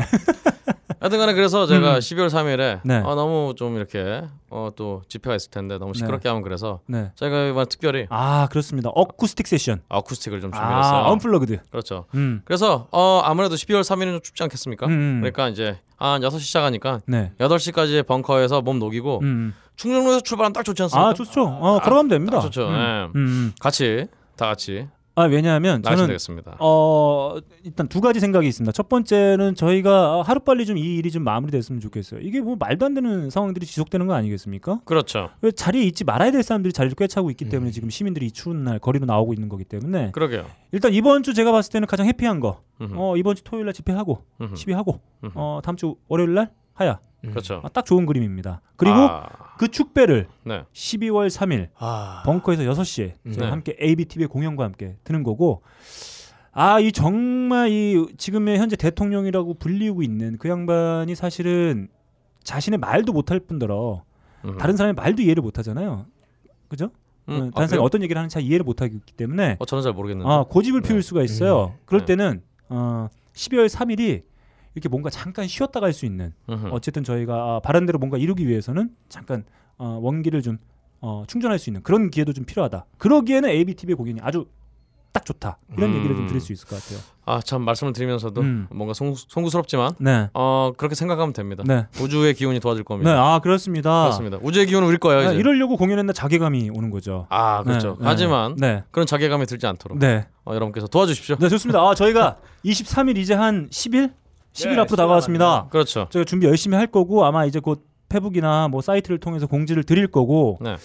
하여튼간에 그래서 제가 음. 12월 3일에 네. 아, 너무 좀 이렇게 어, 또 집회가 있을 텐데 너무 시끄럽게 하면 그래서 네. 저희가 이번 특별히 아 그렇습니다. 어쿠스틱 세션. 아쿠스틱을 좀 준비했어요. 아 언플러그드. 그렇죠. 음. 그래서 어, 아무래도 12월 3일은 좀 춥지 않겠습니까? 음. 그러니까 이제 한 6시 시작하니까 네. 8시까지 벙커에서 몸 녹이고 음. 충정로에서 출발하면 딱 좋지 않습니까? 아 좋죠. 어 걸어가면 됩니다. 딱 좋죠. 음. 예. 음, 음. 같이 다 같이 아 왜냐하면 저는 되겠습니다. 어 일단 두 가지 생각이 있습니다. 첫 번째는 저희가 하루 빨리 좀 이 일이 좀 마무리됐으면 좋겠어요. 이게 뭐 말도 안 되는 상황들이 지속되는 거 아니겠습니까? 그렇죠. 왜 자리에 있지 말아야 될 사람들이 자리를 꿰차고 있기 음. 때문에 지금 시민들이 이 추운 날 거리로 나오고 있는 거기 때문에 그러게요. 일단 이번 주 제가 봤을 때는 가장 해피한 거. 음흠. 어 이번 주 토요일 날 집회하고 음흠. 시위하고 음흠. 어 다음 주 월요일 날 하야. 그렇죠. 아, 딱 좋은 그림입니다. 그리고 아, 그 축배를 네. 12월 3일 아. 벙커에서 6시에 제가 네. 함께 ABTV의 공연과 함께 드는 거고 아 이 정말 이 지금의 현재 대통령이라고 불리우고 있는 그 양반이 사실은 자신의 말도 못할 뿐더러 음. 다른 사람의 말도 이해를 못하잖아요. 그죠? 음, 어, 아, 다른 사람이 그래요? 어떤 얘기를 하는지 잘 이해를 못하기 때문에 어 저는 잘 모르겠는데. 아 고집을 피울 네. 수가 있어요. 그럴 네. 때는 어 12월 3일이 이렇게 뭔가 잠깐 쉬었다 갈 수 있는 음흠. 어쨌든 저희가 아, 바른대로 뭔가 이루기 위해서는 잠깐 어, 원기를 좀 어, 충전할 수 있는 그런 기회도 좀 필요하다. 그러기에는 ABTV의 공연이 아주 딱 좋다. 이런 음. 얘기를 좀 드릴 수 있을 것 같아요. 아 참 말씀을 드리면서도 음. 뭔가 송, 송구스럽지만 네. 어 그렇게 생각하면 됩니다. 네. 우주의 기운이 도와줄 네, 겁니다. 아 그렇습니다. 그렇습니다. 우주의 기운은 우리 거예요. 네, 이제. 이러려고 공연했나 자괴감이 오는 거죠. 아 그렇죠. 네, 네. 하지만 네, 그런 자괴감이 들지 않도록 네, 어, 여러분께서 도와주십시오. 네 좋습니다. 아 저희가 [LAUGHS] 23일 이제 한 10일, 10일 네, 앞으로 다가왔습니다. 그렇죠. 저희가 준비 열심히 할 거고 아마 이제 곧 페북이나 뭐 사이트를 통해서 공지를 드릴 거고 네.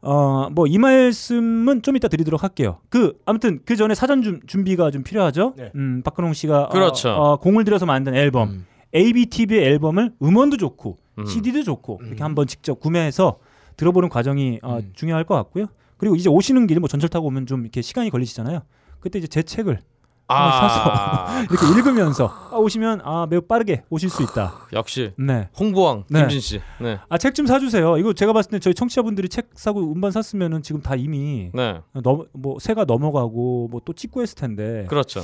어뭐 이 말씀은 좀 이따 드리도록 할게요. 그 아무튼 그 전에 사전 좀 준비가 좀 필요하죠. 네. 음 박근홍 씨가 그렇죠. 어, 어, 공을 들여서 만든 앨범 음. ABTV의 앨범을 음원도 좋고 음. CD도 좋고 음. 이렇게 한번 직접 구매해서 들어보는 과정이 어, 음. 중요할 것 같고요. 그리고 이제 오시는 길에 뭐 전철 타고 오면 좀 이렇게 시간이 걸리시잖아요. 그때 이제 제 책을 아 [LAUGHS] 이렇게 읽으면서 아, 오시면 아 매우 빠르게 오실 수 있다. 역시 네. 홍보왕 네. 김진 씨. 네. 아책 좀 사주세요. 이거 제가 봤을 때 저희 청취자분들이 책 사고 음반 샀으면은 지금 다 이미 네. 넘, 뭐 새가 넘어가고 뭐 또 찍고 했을 텐데 그렇죠.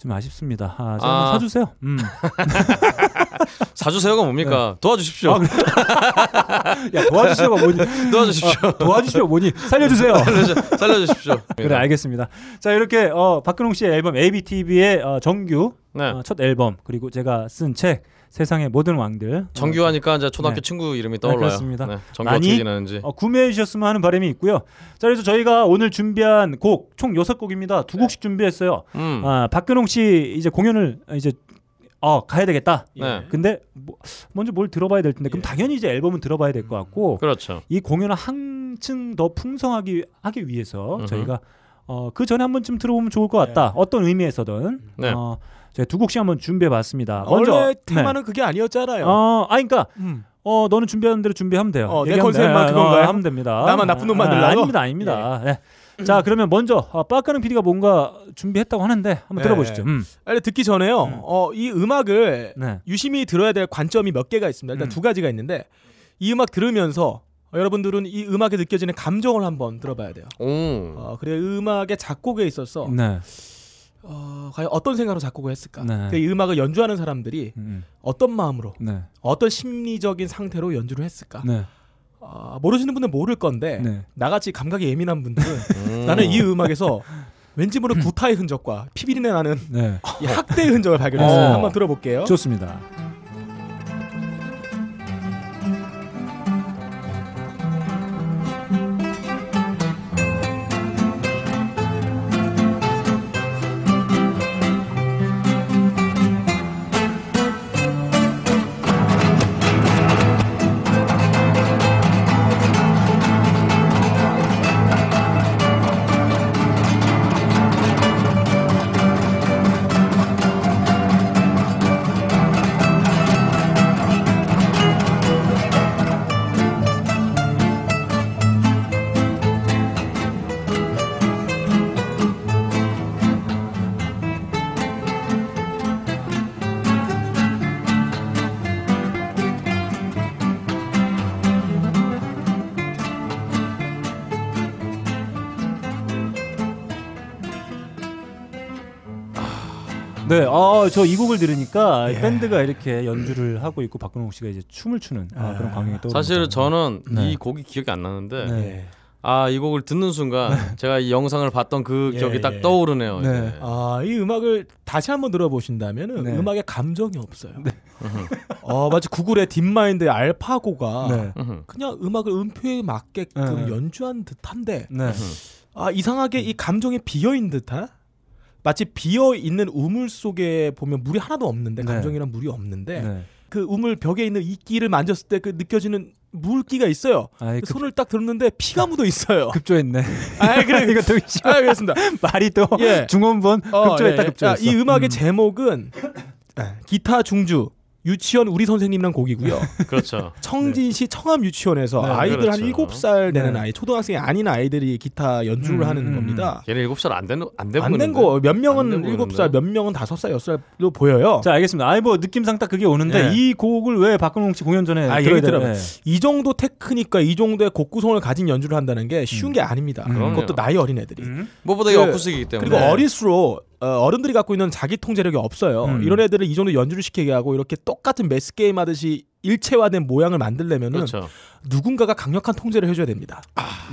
좀 아쉽습니다. 아, 좀 아. 사주세요. 음. [LAUGHS] 사주세요가 뭡니까? 도와주십시오. 아, [LAUGHS] 야 도와주시오가 뭐니? 도와주십시오. [LAUGHS] 도와주시오 뭐니? 살려주세요. 살려주- 살려주 십시오. 그래 알겠습니다. 자 이렇게 어, 박근홍 씨의 앨범 ABTV의 어, 정규 네. 어, 첫 앨범 그리고 제가 쓴책 세상의 모든 왕들 정규하니까 이제 초등학교 네. 친구 이름이 떠올라요. 그렇습니다. 네, 정규 많이 지나는지. 어, 구매해 주셨으면 하는 바람이 있고요. 자 그래서 저희가 오늘 준비한 곡 총 여섯 곡입니다. 두 곡씩 준비했어요. 음. 아 박근홍 씨 이제 공연을 이제 어 가야 되겠다. 네. 근데 뭐, 먼저 뭘 들어봐야 될 텐데 그럼 당연히 이제 앨범은 들어봐야 될 것 같고 그렇죠. 이 공연을 한층 더 풍성하기 하기 위해서 음흠. 저희가 어, 그 전에 한 번쯤 들어보면 좋을 것 같다. 어떤 의미에서든 네. 어, 제가 두 곡씩 한번 준비해봤습니다. 먼저 원래 네. 테마는 그게 아니었잖아요. 어, 아, 그러니까 음. 어, 너는 준비하는 대로 준비하면 돼요. 어, 내 컨셉만 돼요. 그건가요? 하면 됩니다. 나만 나쁜 놈 만들라고? 아, 아닙니다, 아닙니다. 네. 자, 그러면 먼저 어, 빠까는 PD가 뭔가 준비했다고 하는데 한번 네. 들어보시죠. 음. 아니, 듣기 전에요. 음. 어, 이 음악을 네. 유심히 들어야 될 관점이 몇 개가 있습니다. 일단 음. 두 가지가 있는데 이 음악 들으면서 어, 여러분들은 이 음악에 느껴지는 감정을 한번 들어봐야 돼요. 오. 어, 그래 음악의 작곡에 있어서 네. 어, 과연 어떤 생각으로 작곡을 했을까? 네. 그 이 음악을 연주하는 사람들이 음, 어떤 마음으로, 네. 어떤 심리적인 상태로 연주를 했을까? 네. 어, 모르시는 분은 모를 건데 네. 나같이 감각이 예민한 분들은 [LAUGHS] 음. 나는 이 음악에서 왠지 모르는 구타의 흔적과 피비린내 나는 네. [LAUGHS] 이 학대의 흔적을 발견했어요. 어. 한번 들어볼게요. 좋습니다. 네, 아, 저이 곡을 들으니까 예. 밴드가 이렇게 연주를 하고 있고 박근홍 씨가 이제 춤을 추는 아, 그런 광경이 떠오르는 사실 저는 네. 이 곡이 기억이 안 나는데 네. 예. 아이 곡을 듣는 순간 제가 이 영상을 봤던 그 예, 기억이 딱 예. 떠오르네요. 네. 아, 이 음악을 다시 한번 들어보신다면 네. 음악에 감정이 없어요. 어, 마치 구글의 딥마인드의 알파고가 네. 그냥 음악을 음표에 맞게끔 네. 연주한 듯한데 네. 아, 이상하게 이 감정에 비어 있는 듯한 마치 비어 있는 우물 속에 보면 물이 하나도 없는데 네. 감정이란 물이 없는데 네. 그 우물 벽에 있는 이끼를 만졌을 때 그 느껴지는 물기가 있어요. 아이, 그 급, 손을 딱 들었는데 피가 묻어 있어요. [LAUGHS] 급조했네. 아, 그래. [LAUGHS] 이거 심한 아, 그렇습니다. 말이 또 예. 중원본 어, 급조했다 예, 예. 급조했어. 아, 이 음악의 음. 제목은 기타 중주 유치원 우리 선생님이란 곡이고요. [LAUGHS] 그렇죠. [LAUGHS] 청진시 청암 유치원에서 네, 아이들 한 그렇죠. 7살 되는 네. 아이, 초등학생이 아닌 아이들이 기타 연주를 음, 하는 음, 겁니다. 얘는 일곱 살 안된안 돼. 안된거몇안 명은 돼 7살, 보이는데? 몇 명은 5살, 6살로 보여요. 자, 알겠습니다. 아이 뭐 느낌상 딱 그게 오는데 네. 이 곡을 왜 박근홍 씨 공연 전에 아, 들어야 들어봐요. 돼? 이 정도 테크닉과 이 정도의 곡 구성을 가진 연주를 한다는 게 쉬운 게 아닙니다. 음. 그것도 나이 어린 애들이. 음. 무엇보다 그- 어쿠스틱이기 때문에. 그리고 어릴수록 어, 른들이 갖고 있는 자기 통제력이 없어요. 음. 이런 애들을 이 정도 연주를 시키게 하고 이렇게 똑같은 매스 게임 하듯이 일체화된 모양을 만들려면은 그렇죠. 누군가가 강력한 통제를 해줘야 됩니다.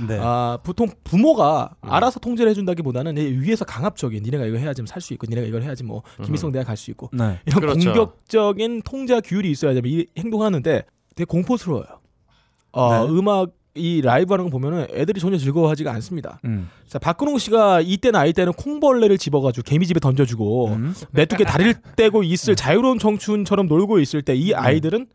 네. 아, 보통 부모가 음. 알아서 통제를 해준다기보다는 이 위에서 강압적인 니네가 이거 해야지 살 수 있고 니네가 이걸 해야지 뭐 김일성 대학 갈 수 있고 네. 이런 그렇죠. 공격적인 통제와 규율이 있어야 되면 이 행동하는데 되게 공포스러워요. 어, 네. 음악 이 라이브 하는 거 보면은 애들이 전혀 즐거워하지가 않습니다. 음. 자 박근홍 씨가 이때나 아이 때는 콩벌레를 집어가지고 개미집에 던져주고 음. 메뚜기 다리를 [LAUGHS] 떼고 있을 자유로운 청춘처럼 놀고 있을 때 이 아이들은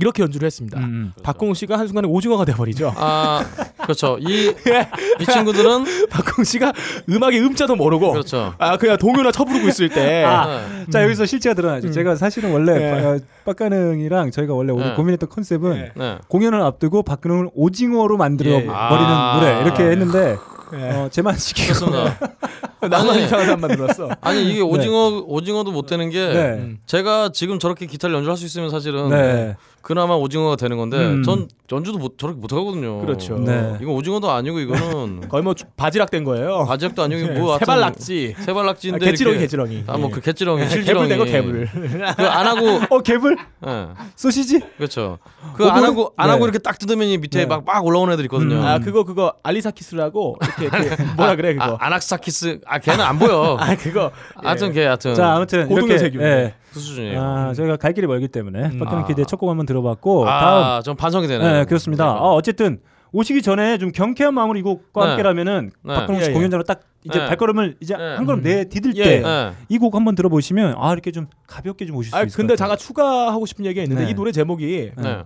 이렇게 연주를 했습니다. 음. 박근홍 씨가 한순간에 오징어가 돼버리죠. 아 그렇죠. 이 [LAUGHS] 이 친구들은 박근홍 씨가 음악의 음자도 모르고 그렇죠. 아 그냥 동요나 쳐부르고 있을 때 아. 네. 자 여기서 실체가 드러나죠. 제가 사실은 원래 네. 빠- 빡가능이랑 저희가 원래 오늘 네. 고민했던 컨셉은 네. 네. 공연을 앞두고 박근홍을 오징어로 만들어 예. 버리는 아. 노래 이렇게 했는데 예. 어, 제만 시키고. [LAUGHS] [LAUGHS] 나만 아니. 이상한 사람 만들었어. 아니 이게 오징어 오징어도 못 되는 게 네. 음. 제가 지금 저렇게 기타를 연주할 수 있으면 사실은 네. 그나마 오징어가 되는 건데 음. 전 연주도 못, 저렇게 못 하거든요. 그렇죠. 네. 이건 오징어도 아니고 이거는 [LAUGHS] 거의 뭐 바지락 된 거예요. 바지락도 아니고 네, 뭐 [LAUGHS] 하여튼 세발 낙지. 세발 낙지인데 아, 개찌렁이 이렇게- 개찌렁이. 아, 뭐 예. 그 개찌렁이, 네, 실지렁이. 개불 되고 개불. 그 안 하고 어 개불 예. 소시지 그렇죠. 그 안? 하고 안 네. 하고 이렇게 딱 뜯으면 이 밑에 네. 막막 올라오는 애들 있거든요. 음. 아 그거 그거 알리사키스라고 이렇게 그 뭐라 그래 그거. 아, 아낙사키스 아 걔는 안 보여. [LAUGHS] 아 그거 하여튼 걔 하여튼 자 아무튼 세균. 예. 그 수준이에요. 아 저희가 갈 길이 멀기 때문에 음. 박근홍 아. 기대 첫곡 한번 들어봤고 다음 아, 좀 반성이 되네요. 네 그렇습니다. 어, 어쨌든 오시기 전에 좀 경쾌한 마음으로 이 곡과 네. 함께라면은 네. 박근홍 씨 예, 예. 공연장으로 딱 이제 네. 발걸음을 이제 네. 한 걸음 내 디딜 예. 때 네. 이곡 한번 들어보시면 아 이렇게 좀 가볍게 좀 오실 수 아 있을 근데 것 같아요. 잠깐 추가하고 싶은 얘기가 있는데 네. 이 노래 제목이 네.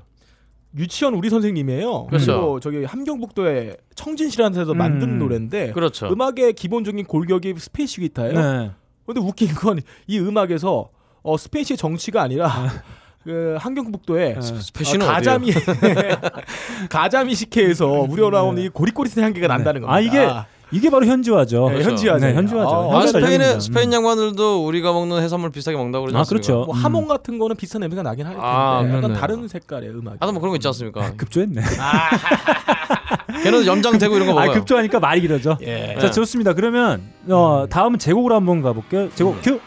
유치원 우리 선생님이에요. 그렇죠. 그리고 저기 함경북도의 청진시라는 데서 만든 음. 노래인데 그렇죠. 음악의 기본적인 골격이 Spanish 기타예요. 네. 근데 웃긴 건 이 음악에서 어, 스페이시 정치가 아니라 [LAUGHS] 그 함경북도에 네. 어, 가자미 [LAUGHS] 가자미 식혜에서 우려 나온 이 고리꼬리한 향기가 난다는 겁니다. 아 이게 이게 바로 현지화죠. 네, 그렇죠. 현지화죠. 네, 현지화죠. 아, 아, 스페인의. 스페인 양반들도 우리가 먹는 해산물 비슷하게 먹는다고 그러지 아, 않습니까? 그렇죠. 뭐 하몽 같은 거는 비슷한 냄새가 나긴 할 텐데 아, 약간. 다른 색깔의 음악. 하여튼 뭐 그런 거 있지 않습니까? 급조했네. [LAUGHS] 걔는 염장되고 이런 거아 먹어요. 급조하니까 말이 길어져. 예. 자 좋습니다. 그러면 어, 다음은 제곡으로 한번 가볼게요. 제곡 큐.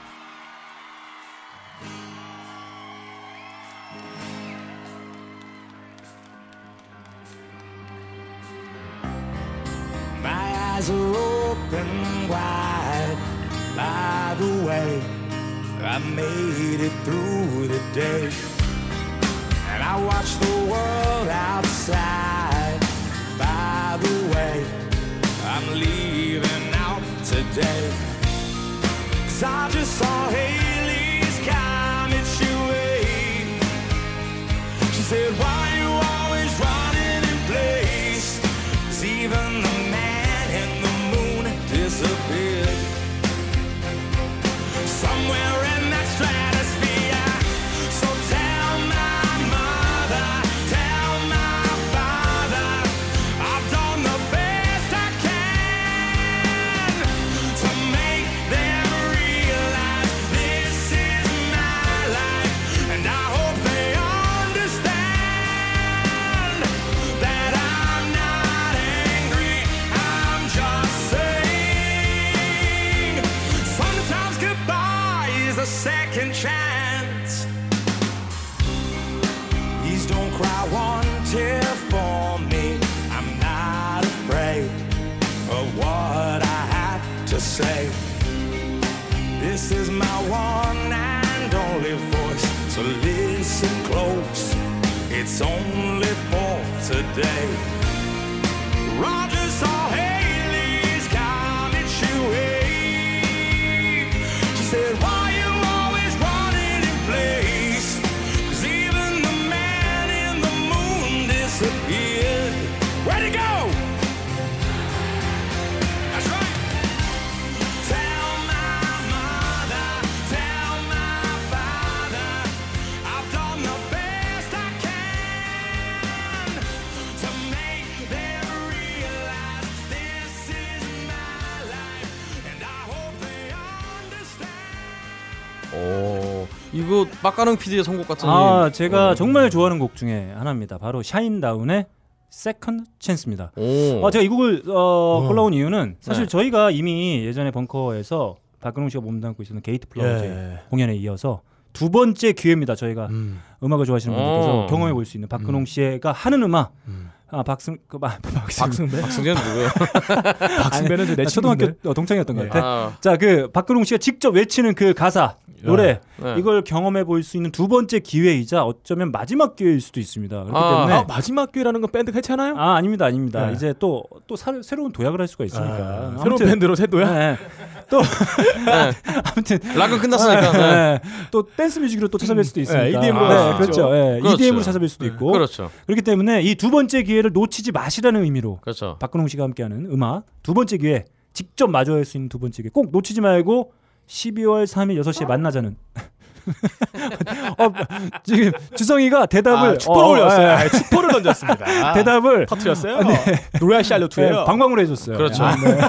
Open wide. By the way, I made it through the day. And I watch the world outside. By the way, I'm leaving out today. Cause I just saw Haley's comet away. She said, Why 빡가능 PD의 선곡 같은. 아 이- 제가 어. 정말 좋아하는 곡 중에 하나입니다. 바로 샤인다운의 Second Chance입니다. 오. 어, 제가 이 곡을 어, 어. 골라온 이유는 사실 네. 저희가 이미 예전에 벙커에서 박근홍 씨가 몸담고 있었던 게이트 플라워즈 예. 공연에 이어서 두 번째 기회입니다. 저희가 음. 음악을 좋아하시는 분들께서 어. 경험해 볼 수 있는 박근홍 씨가 하는 음악. 음. 아 박승 그 마- 박승 박승배? 박승재는 누구예요? [LAUGHS] 박승배는 저내 아, 초등학교. 어, 동창이었던 것 같아. 아, 자, 그 박근홍 씨가 직접 외치는 그 가사 노래 네. 이걸 경험해 볼 수 있는 두 번째 기회이자 어쩌면 마지막 기회일 수도 있습니다. 그렇기 아. 때문에 아, 마지막 기회라는 건 밴드 해체하나요? 아 아닙니다, 아닙니다. 네. 이제 또 또 새로운 도약을 할 수가 있으니까. 아, 새로운 아무튼, 밴드로 새도야? 네. 또 [LAUGHS] 네. 아무튼 락은 끝났으니까. 네. 네. 또 댄스 뮤직으로 또 찾아뵐 수도 있으니까. 네, EDM 로 네. 그렇죠. 예, 그렇죠. EDM으로 찾아뵐 수도 있고. 그렇죠. 그렇기 때문에 이 두 번째 기회를 놓치지 마시라는 의미로 그렇죠. 박근홍 씨가 함께하는 음악 두 번째 기회 직접 마주할 수 있는 두 번째 기회 꼭 놓치지 말고 12월 3일 6시에 만나자는. [LAUGHS] 어, 지금 주성이가 대답을 아, 축포를 어, 올렸어요. 예, 아, 축포를 던졌습니다. [LAUGHS] 대답을 터트렸어요. 노래 샬롯 네, 2예요. 방광으로 해줬어요. 그렇죠. 아, 네.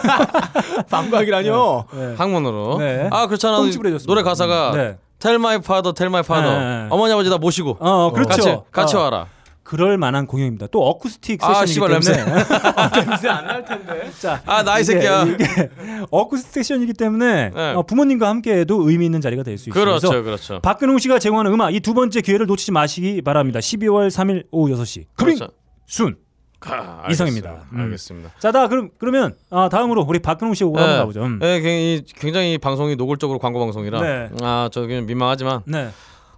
[LAUGHS] 방광이라뇨. 네. 학문으로. 네. 아 그렇잖아. 노래 가사가 네. Tell my father, tell my father. 네. 어머니 아버지 다 모시고 어, 그렇죠. 같이 같이 어, 와라. 그럴 만한 공연입니다. 또 어쿠스틱 아, 세션이기 때문에 [LAUGHS] 냄새 안 날 텐데. [LAUGHS] 자, 아 나이 이게- 새끼야. 이게 어쿠스틱 세션이기 때문에 네. 어, 부모님과 함께해도 의미 있는 자리가 될 수 있어요. 그렇죠, 그래서 그렇죠. 박근홍 씨가 제공하는 음악 이 두 번째 기회를 놓치지 마시기 바랍니다. 12월 3일 오후 6시. Coming 그렇죠. soon. 아, 이상입니다. 알겠습니다. 음. 알겠습니다. 자, 다 그럼 그러면 아, 다음으로 우리 박근홍 씨 오고 한번 가보죠. 음. 네, 굉장히, 굉장히 이 방송이 노골적으로 광고 방송이라 네. 아 저기 민망하지만 네.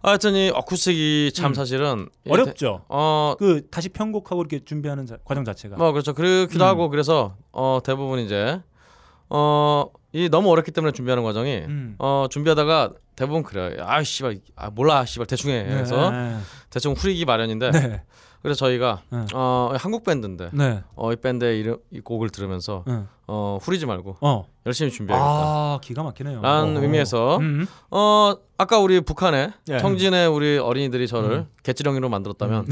하여튼 이 어쿠스틱이 참 음. 사실은 이 어렵죠. 대- 어, 그 다시 편곡하고 이렇게 준비하는 자- 과정 자체가. 뭐 그렇죠. 그렇기도 음. 하고 그래서 어 대부분 이제 어이 너무 어렵기 때문에 준비하는 과정이 음. 어 준비하다가 대부분 그래요. 아 씨발 아 몰라 씨발 대충 해. 그래서 네. 대충 후리기 마련인데 네. 그래서 저희가 네. 어 한국 밴드인데 네. 어 이 밴드의 이름 이 곡을 들으면서 네. 어 후리지 말고 어. 열심히 준비해야겠다. 아, 기가 막히네요. 라는 어허. 의미에서 음. 어 아까 우리 북한에 예. 청진의 우리 어린이들이 저를 음. 개찌렁이로 만들었다면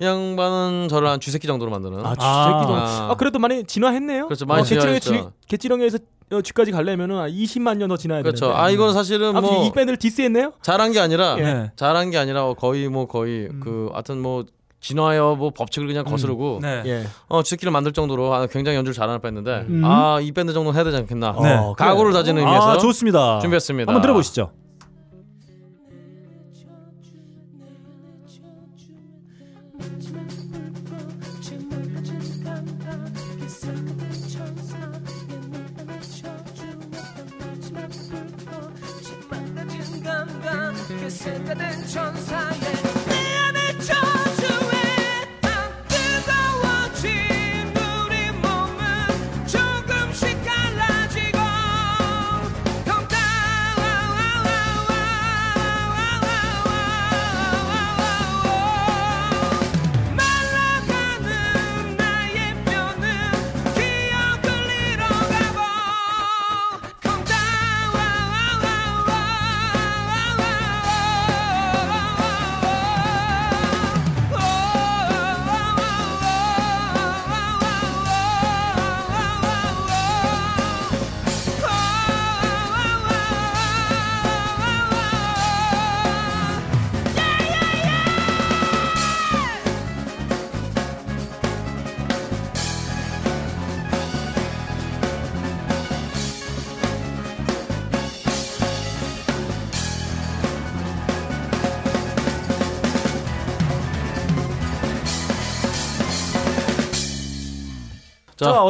이 양반은 저를 한 쥐새끼 정도로 만드는 아, 아. 쥐새끼도. 아. 아, 그래도 많이 진화했네요. 그렇죠, 많이 어. 쥐- 개찌렁에서 어, 쥐까지 가려면은 한 20만 년 더 지나야 그렇죠. 되는데. 아 이건 사실은 아무튼 뭐이 밴드를 디스했네요. 잘한 게 아니라 네. 잘한 게 아니라 거의 뭐 거의 음. 그 하여튼 뭐 진화여 뭐 법칙을 그냥 거스르고 네. 예. 어 쥐새끼를 만들 정도로 아, 굉장히 연주를 잘하는 밴드인데 음. 아이 밴드 정도는 해야 되지 않겠나 네. 어, 각오를 그래요. 다지는 의미에서 아, 좋습니다. 준비했습니다. 한번 들어보시죠. 조금씩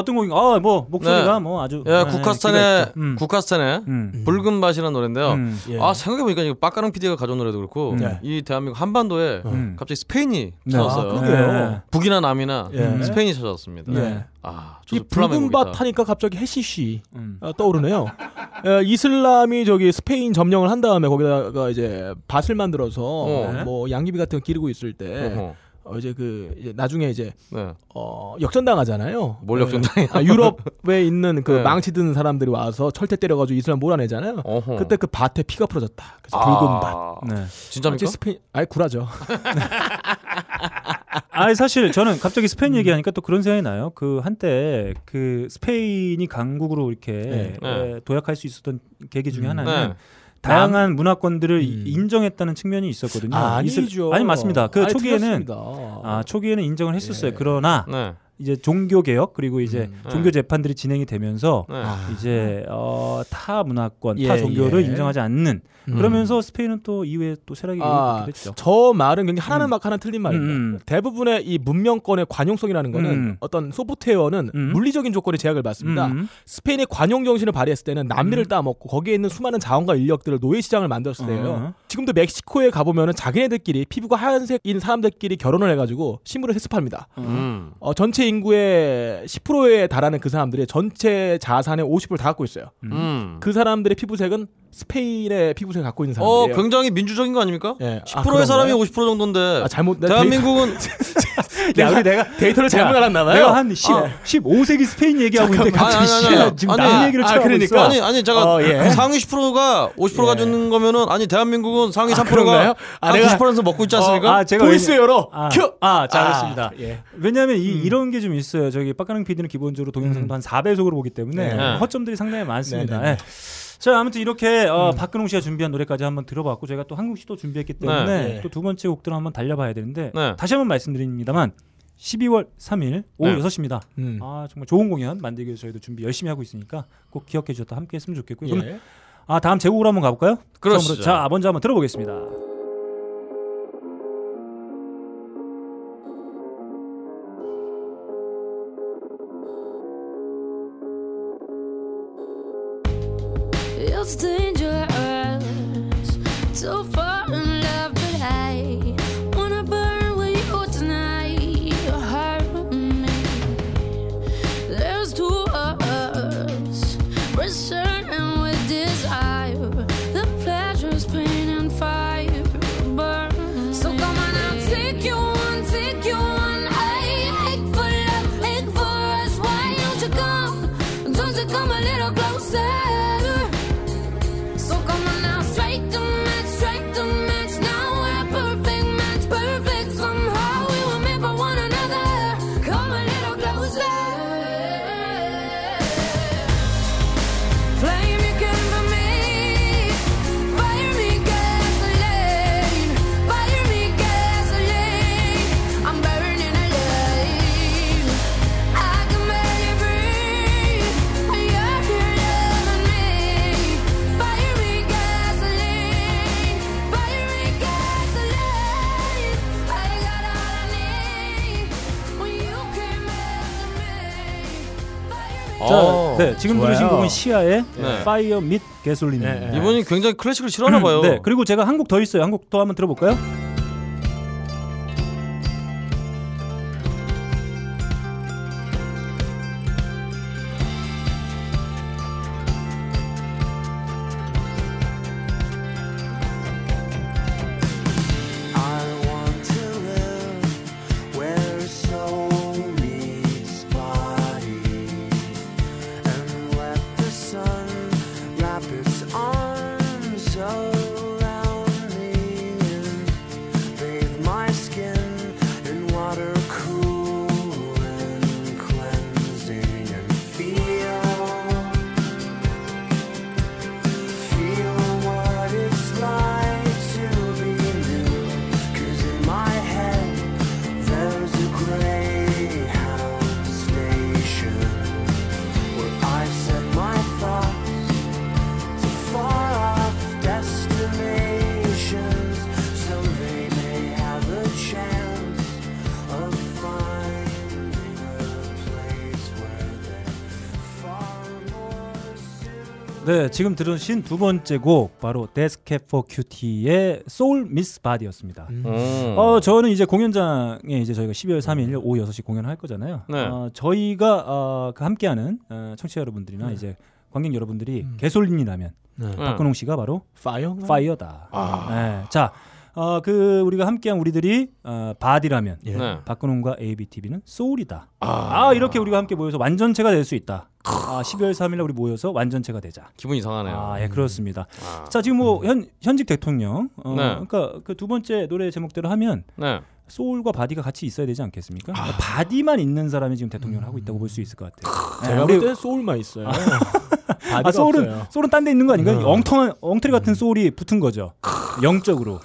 어떤 곡인가? 아, 뭐 목소리가 네. 뭐 아주 예, 네, 국카스탄의 있죠. 음. 국카스탄의 음. 붉은 밭이라는 노래인데요. 음. 예. 아 생각해 보니까 이거 빡가릉 PD가 가져온 노래도 그렇고 네. 이 대한민국 한반도에 음. 갑자기 스페인이 네. 찾았어요. 아, 그러게요. 북이나 남이나 예. 스페인이 찾아왔습니다. 네. 아, 이 붉은. 밭 하니까 갑자기 해시시 음. 어, 떠오르네요. 어, 이슬람이 저기 스페인 점령을 한 다음에 거기다가 이제 밭을 만들어서 어. 뭐 양귀비 같은 거 기르고 있을 때 어허. 어, 이제 그 이제 나중에 이제 네. 어, 역전당하잖아요. 뭘 역전당해요? 아, 유럽에 있는 그 [LAUGHS] 네. 망치 드는 사람들이 와서 철퇴 때려가지고 이슬람 몰아내잖아요. 어허. 그때 그 밭에 피가 풀어졌다. 그래서 아, 붉은 밭. 네. 진짜입니까? 스페인, 아이 구라죠. [LAUGHS] 아 사실 저는 갑자기 스페인 얘기하니까 또 그런 생각이 나요. 그 한때 그 스페인이 강국으로 이렇게 네. 에, 도약할 수 있었던 계기 중에 음. 하나는 네. 다양한 문화권들을 음. 이- 인정했다는 측면이 있었거든요. 아 니죠. 이슬- 아니 맞습니다. 그 아니, 초기에는 틀렸습니다. 아 초기에는 인정을 했었어요. 예. 그러나 네. 이제 종교 개혁 그리고 이제 음. 네. 종교 재판들이 진행이 되면서 네. 이제 어, 타 문화권, 예, 타 종교를 예. 인정하지 않는 음. 그러면서 스페인은 또 이후에 또 세락이 아, 됐죠. 저 말은 굉장히 하나는 음. 막 하나 틀린 말입니다. 음, 음. 대부분의 이 문명권의 관용성이라는 거는 음. 어떤 소프트웨어는 음. 물리적인 조건에 제약을 받습니다. 음. 스페인이 관용 정신을 발휘했을 때는 남미를 음. 따먹고 거기에 있는 수많은 자원과 인력들을 노예 시장을 만들었을 때예요. 어. 지금도 멕시코에 가보면은 자기네들끼리 피부가 하얀색인 사람들끼리 결혼을 해가지고 세습합니다. 음. 어, 전체 인구의 10%에 달하는 그 사람들이 전체 자산의 50%를 다 갖고 있어요. 음. 그 사람들의 피부색은 스페인의 피부색을 갖고 있는 어, 사람들이에요. 굉장히 민주적인 거 아닙니까? 예. 10%의 아? 사람이 50% 정도인데 아, 잘못 내 대한민국은 [LAUGHS] [LAUGHS] 야, 우리 내가 데이터를 잘못 알았나 봐요. 내가 한 10, 15세기 스페인 얘기하고 있는데 잠깐만. 갑자기 아니, 아니, 아니, 아니. 지금 아니, 남 얘기를 아, 쳐하고 그러니까. 있어. 아니 아니 제가 어, 예. 상위 10%가 50% 예. 가지는 거면은 아니 대한민국은 상위 아, 3%가 그런가요? 아, 한 내가- 90%에서 먹고 있지 않습니까? 아, 제가 보이스 열어. 아, 큐. 아, 잘했습니다. 아, 예. 왜냐하면 이, 이런 게 좀 있어요. 저기 빡가능 PD는 기본적으로 동영상도 한 4배속으로 보기 때문에 네. 허점들이 상당히 많습니다. 네, 네, 네. 예. 자 아무튼 이렇게 어, 박근홍 씨가 준비한 노래까지 한번 들어봤고 저희가 또 한국 씨도 준비했기 때문에 네. 또두 번째 곡들을 한번 달려봐야 되는데 네. 다시 한번 말씀드립니다만 12월 3일 오후 네. 6시입니다. 음. 아 정말 좋은 공연 만들기 위해서 저희도 준비 열심히 하고 있으니까 꼭 기억해 주셨다 함께 했으면 좋겠고요. 그럼 예. 아 다음 제곡으로 한번 가볼까요? 처음으로. 자 먼저 한번 들어보겠습니다. It's dangerous. To 네, 지금 좋아요. 들으신 곡은 시아의 네. 파이어 밋 개솔린입니다. 네, 네. 이분이 굉장히 클래식을 싫어하나 봐요. 네, 그리고 제가 한 곡 더 있어요. 한 곡 더 한번 들어볼까요? 네, 지금 들으신 두 번째 곡 바로 데스캡 포 큐티의 Soul Meets Body였습니다. 음. 어, 저는 이제 공연장에 이제 저희가 12월 3일 오후 6시 공연을 할 거잖아요. 네. 어, 저희가 어, 그 함께하는 어, 청취자 여러분들이나 이제 관객 여러분들이 gasoline이라면 네. 박근홍 씨가 바로 파이어? 파이어다. 아. 네. 자, 어, 그 우리가 함께한 우리들이 어, body라면 예. 네. 박근홍과 ABTV는 soul이다. 아. 이렇게 우리가 함께 모여서 완전체가 될 수 있다. 아, 12월 3일날 우리 모여서 완전체가 되자. 기분 이상하네요. 아, 예, 그렇습니다. 아. 자, 지금 뭐 현, 현직 대통령, 어, 네. 그러니까 그 두 번째 노래 제목대로 하면 네. soul과 body가 같이 있어야 되지 않겠습니까? 그러니까 body만 있는 사람이 지금 대통령을 하고 있다고 볼 수 있을 것 같아요. 네, 제가 우리- 볼때 soul만 있어요. body가 아, soul은 없어요. 소울은 딴 데 있는 거 아닌가요? 음. 엉뚱한 엉터리 같은 soul이 붙은 거죠. 영적으로.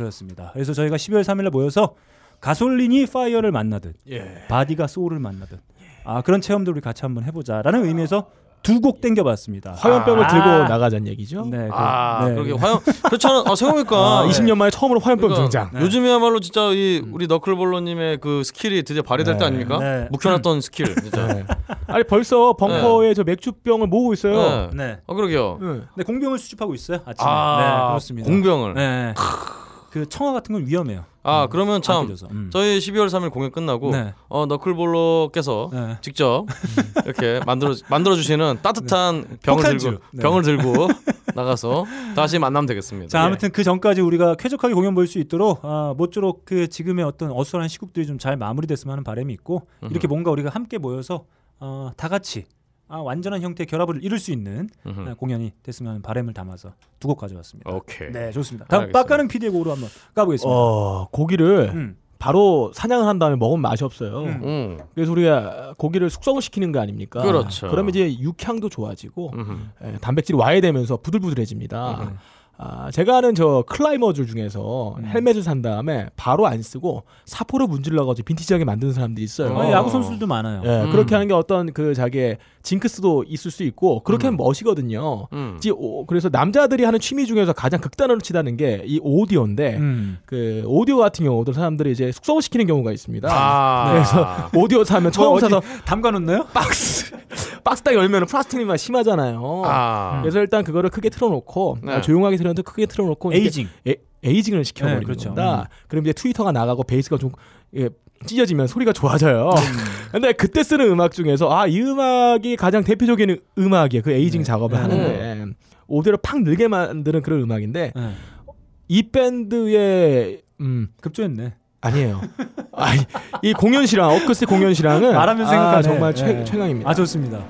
아, 그렇습니다. 그래서 저희가 12월 3일에 모여서 가솔린이 fire를 만나듯 예. body가 soul을 만나듯 아 그런 체험들 우리 같이 한번 해보자라는 의미에서 두 곡 땡겨봤습니다. 화염병을 아. 들고 나가자는 얘기죠. 네, 그, 아, 네. 그러게 화염 그렇잖아. 아, 생각해보니까 아, 20년 만에 처음으로 화염병 그러니까 등장. 네. 요즘이야말로 진짜 이 우리 너클볼러님의 그 skill이 드디어 발휘될 때 네. 아닙니까? 네. 묵혀놨던 스킬 [LAUGHS] 진짜. 네. 아니 벌써 벙커에 저 맥주병을 모으고 있어요. 네. 네. 어 그러게요. 네. 네, 공병을 수집하고 있어요. 아침에. 아, 네, 그렇습니다. 공병을. 네. 그 청아 같은 건 위험해요. 아 음, 그러면 참. 음. 저희 12월 3일 공연 끝나고 네. 어 너클볼러께서 네. 직접 이렇게 만들어 만들어 주시는 따뜻한 병을 폭탄주. 들고 네. 병을 들고 나가서 다시 만나면 되겠습니다. 자 아무튼 그 전까지 우리가 쾌적하게 공연 볼 수 있도록 아, 모쪼록 그 지금의 어떤 어수선한 시국들이 좀 잘 마무리됐으면 하는 바람이 있고 이렇게 뭔가 우리가 함께 모여서 어, 다 같이 아, 완전한 형태의 결합을 이룰 수 있는 음흠. 아, 공연이 됐으면 하는 바람을 담아서 두 곡 가져왔습니다. 오케이. 네 좋습니다. 다음. 빡가는 PD의 곡으로 한번 까보겠습니다. 어 고기를 음. 바로 사냥을 한 다음에 먹으면 맛이 없어요. 음. 음. 그래서 우리가 고기를 숙성을 시키는 거 아닙니까? 그렇죠. 그러면 이제 육향도 좋아지고 음흠. 예, 단백질이 와해되면서 부들부들해집니다. 음. 아, 제가 아는 저 클라이머들 중에서 음. 헬멧을 산 다음에 바로 안 쓰고 사포로 문질러가지고 빈티지하게 만드는 사람들이 있어요. 어, 야구 선수들도 많아요. 예, 음. 그렇게 하는 게 어떤 그 자기의 징크스도 있을 수 있고 그렇게 음. 하면 멋이거든요. 음. 이제 오- 그래서 남자들이 하는 취미 중에서 가장 극단으로 치다는 게 이 오디오인데 음. 그 오디오 같은 경우도 사람들이 이제 숙성을 시키는 경우가 있습니다. 아. [LAUGHS] 그래서 오디오 사면 처음 뭐 사서 담가놓나요? 박스 [LAUGHS] 박스 딱 열면 플라스틱만 심하잖아요. 아. 그래서 일단 그거를 크게 틀어놓고 네. 아, 조용하게 틀어놓고 크게 틀어놓고 aging. 에, aging을 시켜버리는 네, 그렇죠. 겁니다. 그럼 이제 tweeter가 나가고 베이스가 좀 예, 찢어지면 소리가 좋아져요. 음. [LAUGHS] 근데 그때 쓰는 음악 중에서 아 이 음악이 가장 대표적인 음악이에요. 그 aging 네. 작업을 네. 하는데 오디오를 팍 늘게 만드는 그런 음악인데 네. 이 밴드의 음 급조했네. 아니에요. 아, 이, 이 공연 실황, 어쿠스틱 공연 실황은 말하면 아. 정말 최, 네. 최강입니다. 아 좋습니다.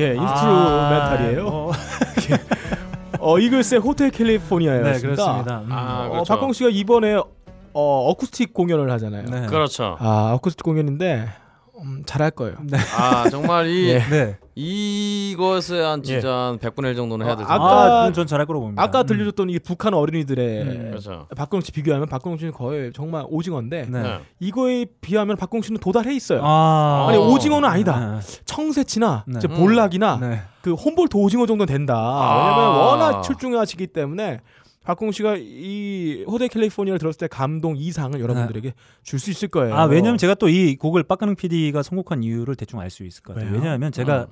예, instrumental이에요. 아, 어, [LAUGHS] 어, 이글스의 Hotel California였습니다. 네 그렇습니다. 음. 아, 어, 그렇죠. 박광 씨가 이번에 어, 어쿠스틱 공연을 하잖아요. 네. 그렇죠. 아, 어쿠스틱 공연인데 음, 잘할 거예요. 아 정말 이 [LAUGHS] 예. 네. 이것에 한 진짜 한 100분의 1 정도는 해야 어, 되죠. 아까- 아, 전 잘할 거라고 봅니다. 아까 음. 들려줬던 이 북한 어린이들의 음. 그렇죠. 박광 씨 비교하면 박광 씨는 거의 정말 오징어인데 네. 네. 이거에 비하면 박광 씨는 도달해 있어요. 아, 아니 어. 오징어는 아니다. 청새치나 네. 이제 음. 볼락이나 네. 그 훔볼트 오징어 정도는 된다. 아. 왜냐면 워낙 출중하시기 때문에 박광 씨가 이 Hotel California를 들었을 때 감동 이상을 여러분들에게 줄수 있을 거예요. 아 왜냐면 제가 또 이 곡을 빡가능 PD가 선곡한 이유를 대충 알 수 있을 것 같아요. 왜요? 왜냐하면 제가 음.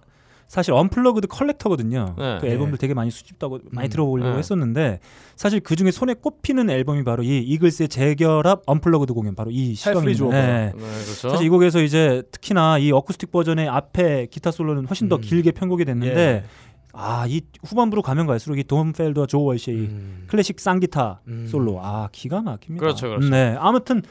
사실 unplugged collector거든요. 네. 그 앨범들 되게 많이 수집하고 많이 음. 들어보려고 네. 했었는데 사실 그 중에 손에 꼽히는 앨범이 바로 이 이글스의 재결합 unplugged 공연 바로 이. 조커. 네. 네, 그렇죠. 사실 이 곡에서 이제 특히나 이 어쿠스틱 버전의 앞에 기타 솔로는 훨씬 더 음. 길게 편곡이 됐는데 예. 아 이 후반부로 가면 갈수록 이 돈 펠더와 조 월시의 이 음. 클래식 쌍기타 음. 솔로 아 기가 막힙니다. 그렇죠, 그렇죠. 네 아무튼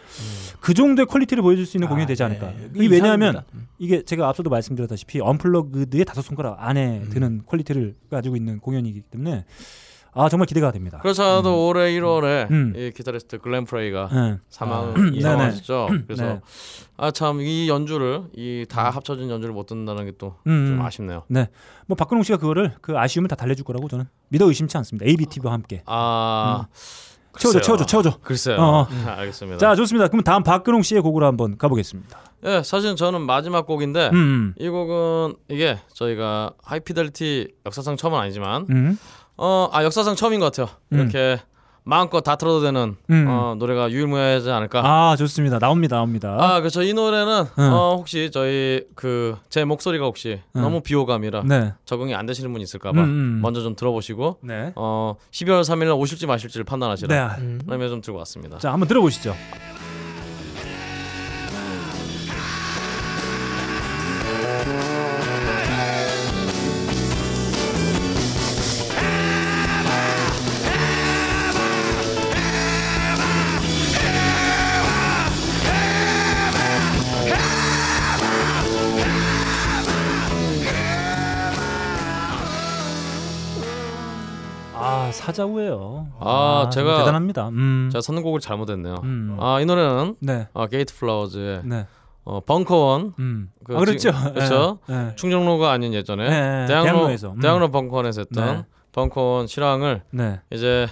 그 정도의 quality를 보여줄 수 있는 공연이 되지 아, 않을까. 네. 이 왜냐하면. 음. 이게 제가 앞서도 말씀드렸다시피 unplugged의 다섯 손가락 안에 음. 드는 quality를 가지고 있는 공연이기 때문에 아 정말 기대가 됩니다. 그렇지 않아도 올해 1월에 음. 이 기타리스트 글렌 프레이가 네. 사망 네네. 사망하셨죠. 그래서 네. 아참 이 연주를 이 다 합쳐진 연주를 못 듣는다는 게 또좀 음. 아쉽네요. 뭐 박근홍 씨가 그거를 그 아쉬움을 다 달래줄 거라고 저는 믿어 의심치 않습니다. ABTV와 함께 아 채워줘, 글쎄요. 채워줘, 채워줘. 글쎄요. 어, 어. 알겠습니다. 자 좋습니다. 그럼 다음 박근홍 씨의 곡으로 한번 가보겠습니다. 예, 사실 저는 마지막 곡인데 음, 이 곡은 이게 저희가 하이피델리티 역사상 처음은 아니지만 음, 어, 아 역사상 처음인 것 같아요. 음. 이렇게 마음껏 다 틀어도 되는 음. 어, 노래가 유일무이하지 않을까. 아 좋습니다. 나옵니다, 나옵니다. 아, 그렇죠. 이 노래는 음. 어, 혹시 저희 그 제 목소리가 혹시 음. 너무 비호감이라 네, 적응이 안 되시는 분이 있을까봐 음, 음. 먼저 좀 들어보시고 네, 어 12월 3일 오실지 마실지를 판단하시라. 네. 음. 그다음에 좀 들고 왔습니다. 자 한번 들어보시죠. 아 사자후예요. 아, 정말 제가- 대단합니다. 음, 제가 선곡을 잘못했네요. 음. 아이 노래는 네, 아, 게이트 플라워즈의 네, 어, 벙커원 음. 그 아 그렇죠. 지금- 그렇죠. 네, 네. 충정로가 아닌 예전에 네, 대학로 대학로에서. 음. 대학로 벙커원에서 했던 네. 벙커원 실황을 네. 이제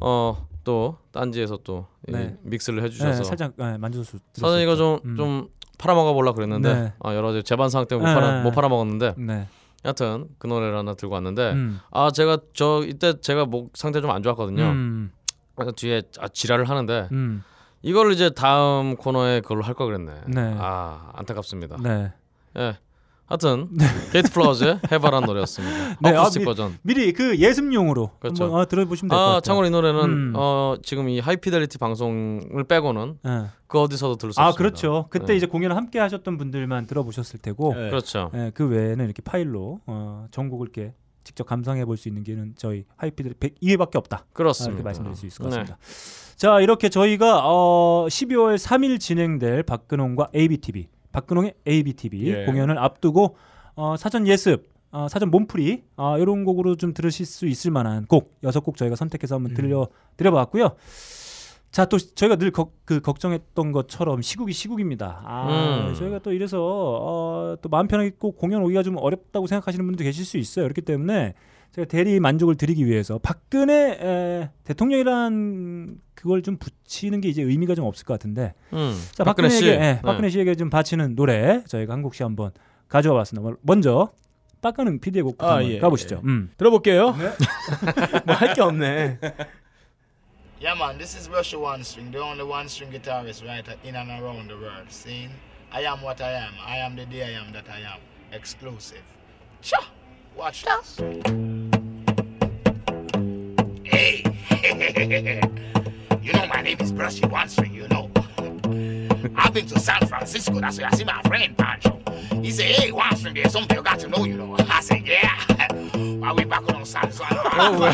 어 또 딴지에서 또이 네. mix를 네, 해주셔서 살짝 네, 만져서 사실 이거 좀좀 음. 팔아먹어 보려 그랬는데 네. 아, 여러 가지 제반 사항 때문에 네. 못, 팔아, 못 팔아먹었는데 네. 여하튼 그 노래를 하나 들고 왔는데 음. 아 제가 저 이때 제가 목 상태 좀 안 좋았거든요. 음. 그래서 뒤에 아, 지랄을 하는데 음. 이걸 이제 다음 코너에 그걸로 할 걸 그랬네. 네. 아 안타깝습니다. 네. 예. 하여튼 게이트 플라워즈의 해바란 노래였습니다. [LAUGHS] 네, 어쿠스틱 아, 미- 버전. 미리 그 예습용으로 그렇죠. 한번 아, 들어보시면 될 것 같아요. 아 참고로 이 노래는 음. 어 지금 이 하이피델리티 방송을 빼고는 네. 그 어디서도 들을 수아 없습니다. 그렇죠. 그때 네. 이제 공연을 함께 하셨던 분들만 들어보셨을 테고, 네. 그렇죠. 예, 그 외에는 이렇게 파일로 어, 전곡을 이렇게 직접 감상해 볼 수 있는 게는 저희 하이피들 102회밖에 없다. 아, 그렇습니다. 이렇게 말씀드릴 수 있을 것 네. 같습니다. 자 이렇게 저희가 어, 12월 3일 진행될 박근홍과 ABTV, 박근홍의 ABTV 예. 공연을 앞두고 어, 사전 예습, 어, 사전 몸풀이 어, 이런 곡으로 좀 들으실 수 있을 만한 곡 여섯 곡 저희가 선택해서 한번 들려 드려봤고요. 자 또 저희가 늘 그 걱정했던 것처럼 시국이 시국입니다. 아 음. 저희가 또 이래서 어, 또 마음 편하게 꼭 공연 오기가 좀 어렵다고 생각하시는 분도 계실 수 있어요. 그렇기 때문에 제가 대리 만족을 드리기 위해서 박근혜 에, 대통령이란 그걸 좀 붙이는 게 이제 의미가 좀 없을 것 같은데 음. 자 박근혜 씨. 박근혜에게 예, 네. 박근혜 씨에게 좀 바치는 노래 저희가 한 곡씩 한번 가져와 봤습니다. 먼저 빡가는 PD의 곡부터 아, 예, 가보시죠. 예. 음. 들어볼게요. 뭐할 게 없네. Yeah, man, this is Russia One String, the only one string guitarist right in and around the world. See, I am what I am. I am the day I am that I am. Exclusive. Cha! Watch this. [LAUGHS] you know my name is Brushy One you know. I've been to San Francisco, that's where I see my friend Pancho. He said, hey, One there's something you got to know, you know. I said, yeah. [LAUGHS] While we back on San Francisco.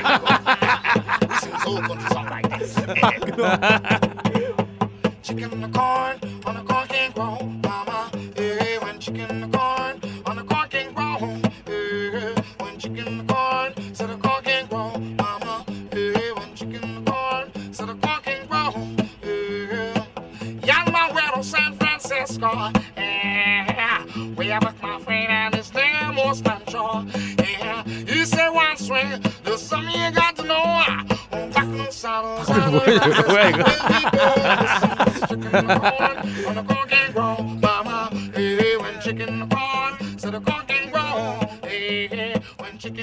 we sing soul country song like this. [LAUGHS] chicken in the corn, on the corn can grow, mama. Hey, when chicken in the corn, when chicken in the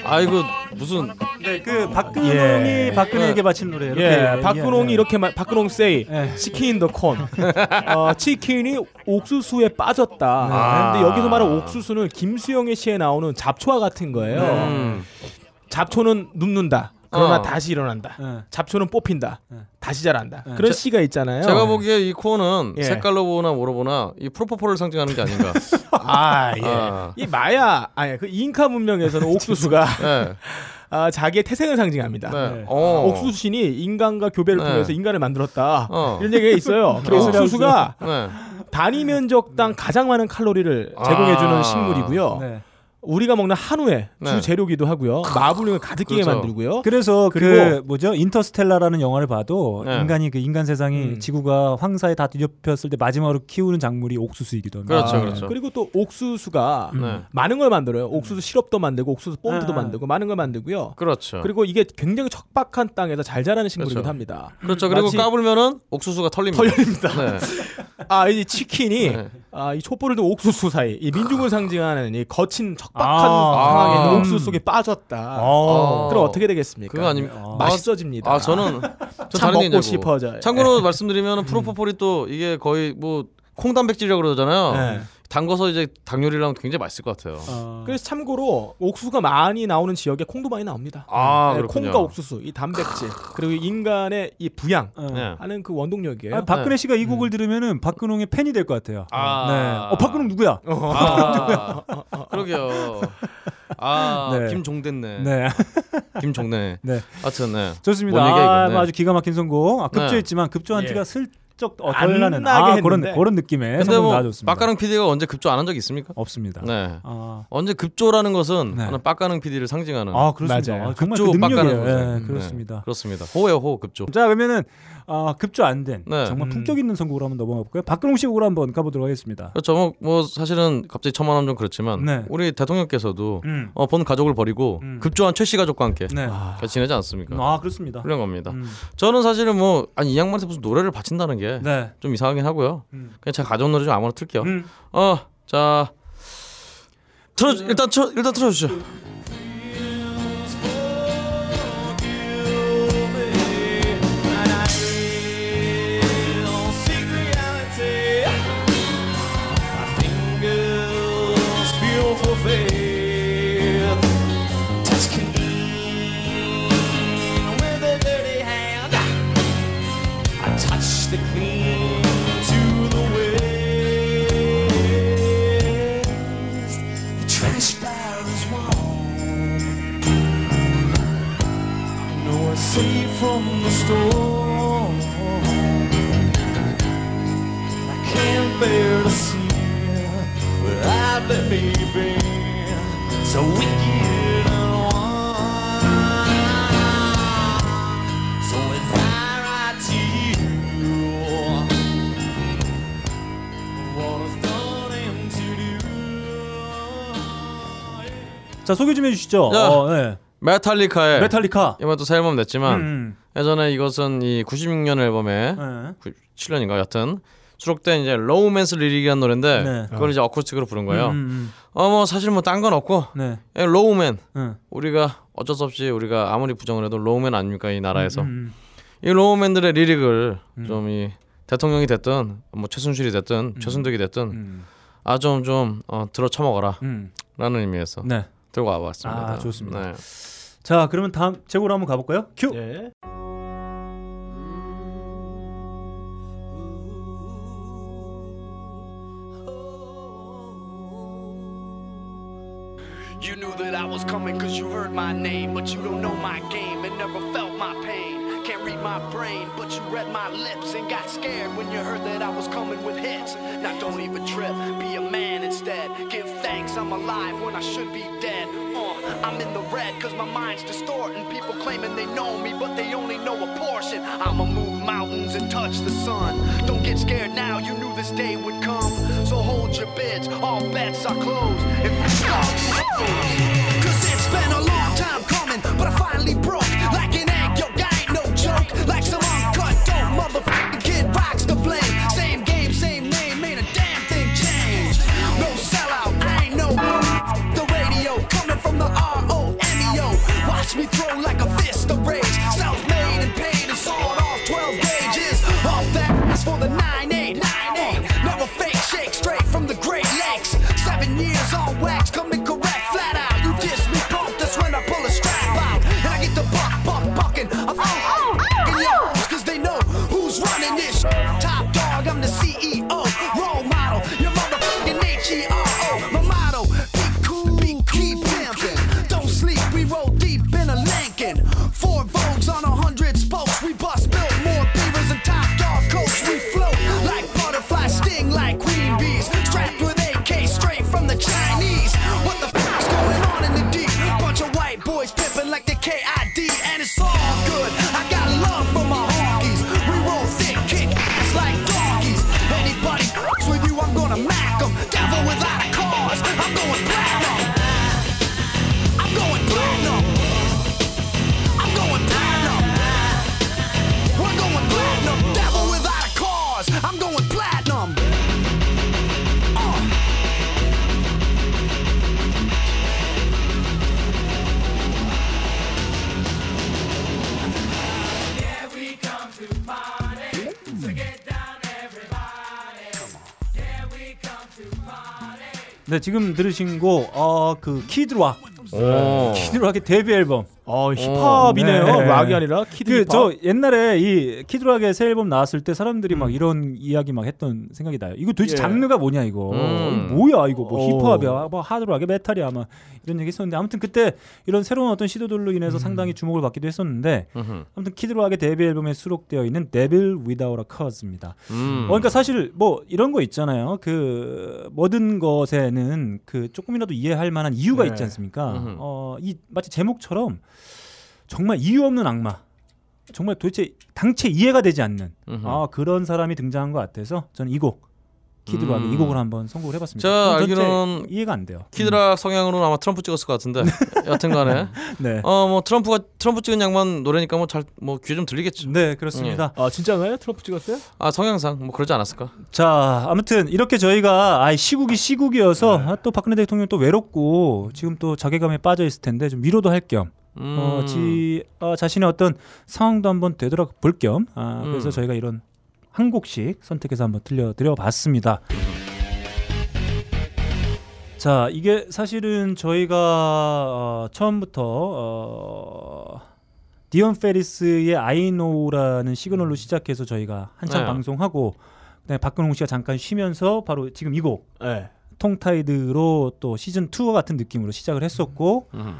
아이고 무슨 네, 그 박근홍이 예. 박근혜에게 바친 노래. 이렇게 예, 박근홍이 예. 이렇게 말, 박근홍 세이 예. 치킨 더 콘. [LAUGHS] 어, 치킨이 옥수수에 빠졌다. 아. 근데 여기서 말하는 옥수수는 김수영의 시에 나오는 잡초와 같은 거예요. 음. 잡초는 눕는다. 그러나 어. 다시 일어난다. 예. 잡초는 뽑힌다. 네. 다시 자란다. 네. 그런 제- 시가 있잖아요. 제가 보기에 이 코어는 예. 색깔로 보나 뭐로 보나 이 프로포폴을 상징하는 게 아닌가. [LAUGHS] 아, 예. 아. 이 마야 아니 그 잉카 문명에서는 [LAUGHS] 옥수수가 네. [LAUGHS] 아, 자기의 태생을 상징합니다. 네. 네. 어. 옥수수 신이 인간과 교배를 네. 통해서 인간을 만들었다. 어. 이런 얘기가 있어요. 어. 옥수수가 네. 단위 면적당 가장 많은 칼로리를 제공해주는 아. 식물이고요. 네. 우리가 먹는 한우의 네. 주 재료기도 하고요. 마블링을 가득 끼게 그렇죠. 만들고요. 그래서 그 그리고- 뭐죠 인터스텔라라는 영화를 봐도 네. 인간이 그 인간 세상이 음. 지구가 황사에 다 뒤덮였을 때 마지막으로 키우는 작물이 옥수수이기도 합니다. 그렇죠, 아, 그렇죠. 그리고 또 옥수수가 네. 많은 걸 만들어요. 옥수수 시럽도 만들고 옥수수 본드도 아. 만들고 많은 걸 만들고요. 그렇죠. 그리고 이게 굉장히 척박한 땅에서 잘 자라는 식물이기도 그렇죠. 합니다. 그렇죠. 그리고 마치 까불면은 옥수수가 털립니다. 털립니다. 네. [LAUGHS] 아, 이 치킨이 네. 아, 이 촛불을 든 옥수수 사이, 이 민중을 상징하는 이 거친 척 박한 아. 상황에 아. 옥수수 속에 빠졌다. 어. 그럼 어떻게 되겠습니까? 그거 아닙니까? 아. 맛있어집니다. 아 저는 저 참 다른 먹고 얘기고. 싶어져요. 참고로 말씀드리면 프로포폴이 또 이게 거의 뭐 콩단백질이라고 그러잖아요. 네. 담궈서 이제 닭 요리를 하면 굉장히 맛있을 것 같아요. 어. 그래서 참고로 옥수수가 많이 나오는 지역에 콩도 많이 나옵니다. 아, 네, 그렇군요. 콩과 옥수수, 이 단백질 그리고 인간의 이 부양 어. 네. 하는 그 원동력이에요. 아, 박근혜 씨가 이 곡을 들으면은 박근홍의 팬이 될 것 같아요. 아. 네. 어 박근홍 누구야? 아, [LAUGHS] 그러게요. 아, [LAUGHS] 네. 김종됐네. 네. [LAUGHS] 김종네. 네. 하여튼 네. 좋습니다. 아. 네. 아주 기가 막힌 선곡. 아, 급조했지만 급조 한 예. 티가 슬 쩍 어, 안 덜나는 아, 그런 했는데. 그런 느낌의 근데 뭐 나와줬습니다. 빡가능 PD가 언제 급조 안 한 적 있습니까? 없습니다. 네. 아, 언제 급조라는 것은 네. 저는 빡가능 PD를 상징하는 아 그렇습니다. 맞아요. 아, 정말 급조 그 거죠. 예, 네. 그렇습니다. 그렇습니다. 호예요, 호 급조. 자 그러면은 아, 급조 안된 네. 정말 음. 품격 있는 선곡으로 한번 넘어가 볼까요? 박근홍 씨 곡으로 한번 가보도록 하겠습니다. 그렇죠. 뭐, 뭐 사실은 갑자기 첨언하면 좀 그렇지만 네. 우리 대통령께서도 음. 어, 본 가족을 버리고 음. 급조한 최 씨 가족과 함께 네. 같이 지내지 않습니까? 아 그렇습니다. 훌륭한 겁니다. 음. 저는 사실은 뭐 아니 이 양반한테 무슨 노래를 바친다는 게좀 네. 이상하긴 하고요. 음. 그냥 제가 가져온 노래 좀 아무나 틀게요. 음. 어, 자 틀어 일단 틀어 일단 틀어주죠. From the storm. I can't bear to see what I've let me be. So wicked and wild. So as I write to you, what I've done and to do. 자 소개 좀 해주시죠. 자. 어, 네. 메탈리카의 메탈리카. 이번 또 새 앨범 냈지만 음. 예전에 이것은 이 96년 앨범에 네. 97년인가 여튼 수록된 이제 Low Man's Lyric이라는 노래인데 네. 그걸 이제 acoustic으로 부른 거예요. 음, 어뭐 사실 뭐 딴 건 없고 네. 예, low man 음. 우리가 어쩔 수 없이 우리가 아무리 부정을 해도 low man 아닙니까 이 나라에서 음, 이 low man들의 lyric을 좀 이 대통령이 됐든 뭐 최순실이 됐든 최순덕이 됐든 음. 아좀좀 어, 들어 쳐먹어라 음. 라는 의미에서 네. 들고 와봤습니다. 아, 좋습니다. 네. 자 그러면 다음 제고로 한번 가볼까요? 큐. 예. You knew that I was coming cause you heard my name, but you don't know my game and never felt my pain. Can't read my brain, but you read my lips and got scared when you heard that I was coming with hits. Now don't even trip, be a man instead. Give thanks I'm alive when I should be dead. Uh, I'm in the red cause my mind's distorting. People claiming they know me, but they only know a portion. I'ma move mountains and touch the sun. Don't get scared now, you knew this day would come. So hold your bids, all bets are closed. If you start. Cause it's been a long time coming, but I finally broke. Like an egg, yo, I ain't no joke. Like some uncut dope, motherfucking watch me throw like a fist of rage. Self made and paid and sold off 12 gauges. Off that, that's for the night. Like 네 지금 들으신 곡어그 키드락 오. 키드락의 데뷔 앨범 어 힙합이네요. 네. 락이 아니라 키드 그 힙합. 저 옛날에 이 키드락의 새 앨범 나왔을 때 사람들이 음. 막 이런 이야기 막 했던 생각이 나요. 이거 도대체 예. 장르가 뭐냐 이거. 음. 뭐야 이거 뭐 오. 힙합이야, 뭐 하드락이야, 메탈이야, 막 이런 얘기 했었는데 아무튼 그때 이런 새로운 어떤 시도들로 인해서 음. 상당히 주목을 받기도 했었는데. 아무튼 키드락의 데뷔 앨범에 수록되어 있는 Devil Without a Cause입니다. 음. 어, 그러니까 사실 뭐 이런 거 있잖아요. 그 모든 것에는 그 조금이라도 이해할 만한 이유가 네. 있지 않습니까? 어, 이 마치 제목처럼 정말 이유 없는 악마. 정말 도대체 당최 이해가 되지 않는 음흠. 아 그런 사람이 등장한 것 같아서 저는 이 곡 키드락의 음. 이 곡을 한번 선곡을 해봤습니다. 제가 알기로는 이해가 안 돼요. 키드락 성향으로는 아마 트럼프 찍었을 것 같은데 여튼간에 [LAUGHS] 네, 어뭐 트럼프가 트럼프 찍은 양반 노래니까 뭐 잘 뭐 귀에 좀 들리겠죠. 네 그렇습니다. 아 진짜가요? 트럼프 찍었어요? 아 성향상 뭐 그러지 않았을까? 자, 아무튼 이렇게 저희가 아 시국이 시국이어서 아, 또 박근혜 대통령 또 외롭고 지금 또 자괴감에 빠져 있을 텐데 좀 위로도 할겸 음. 어, 지 어, 자신의 어떤 상황도 한번 되돌아 볼 겸 아, 그래서 음. 저희가 이런 한 곡씩 선택해서 한번 들려드려 봤습니다. 자, 이게 사실은 저희가 어, 처음부터 어, 디언 페리스의 아이노라는 시그널로 시작해서 저희가 한참 네. 방송하고 그다음에 박근홍 씨가 잠깐 쉬면서 바로 지금 이곡 네. 통타이드로 또 시즌 2와 같은 느낌으로 시작을 했었고 음.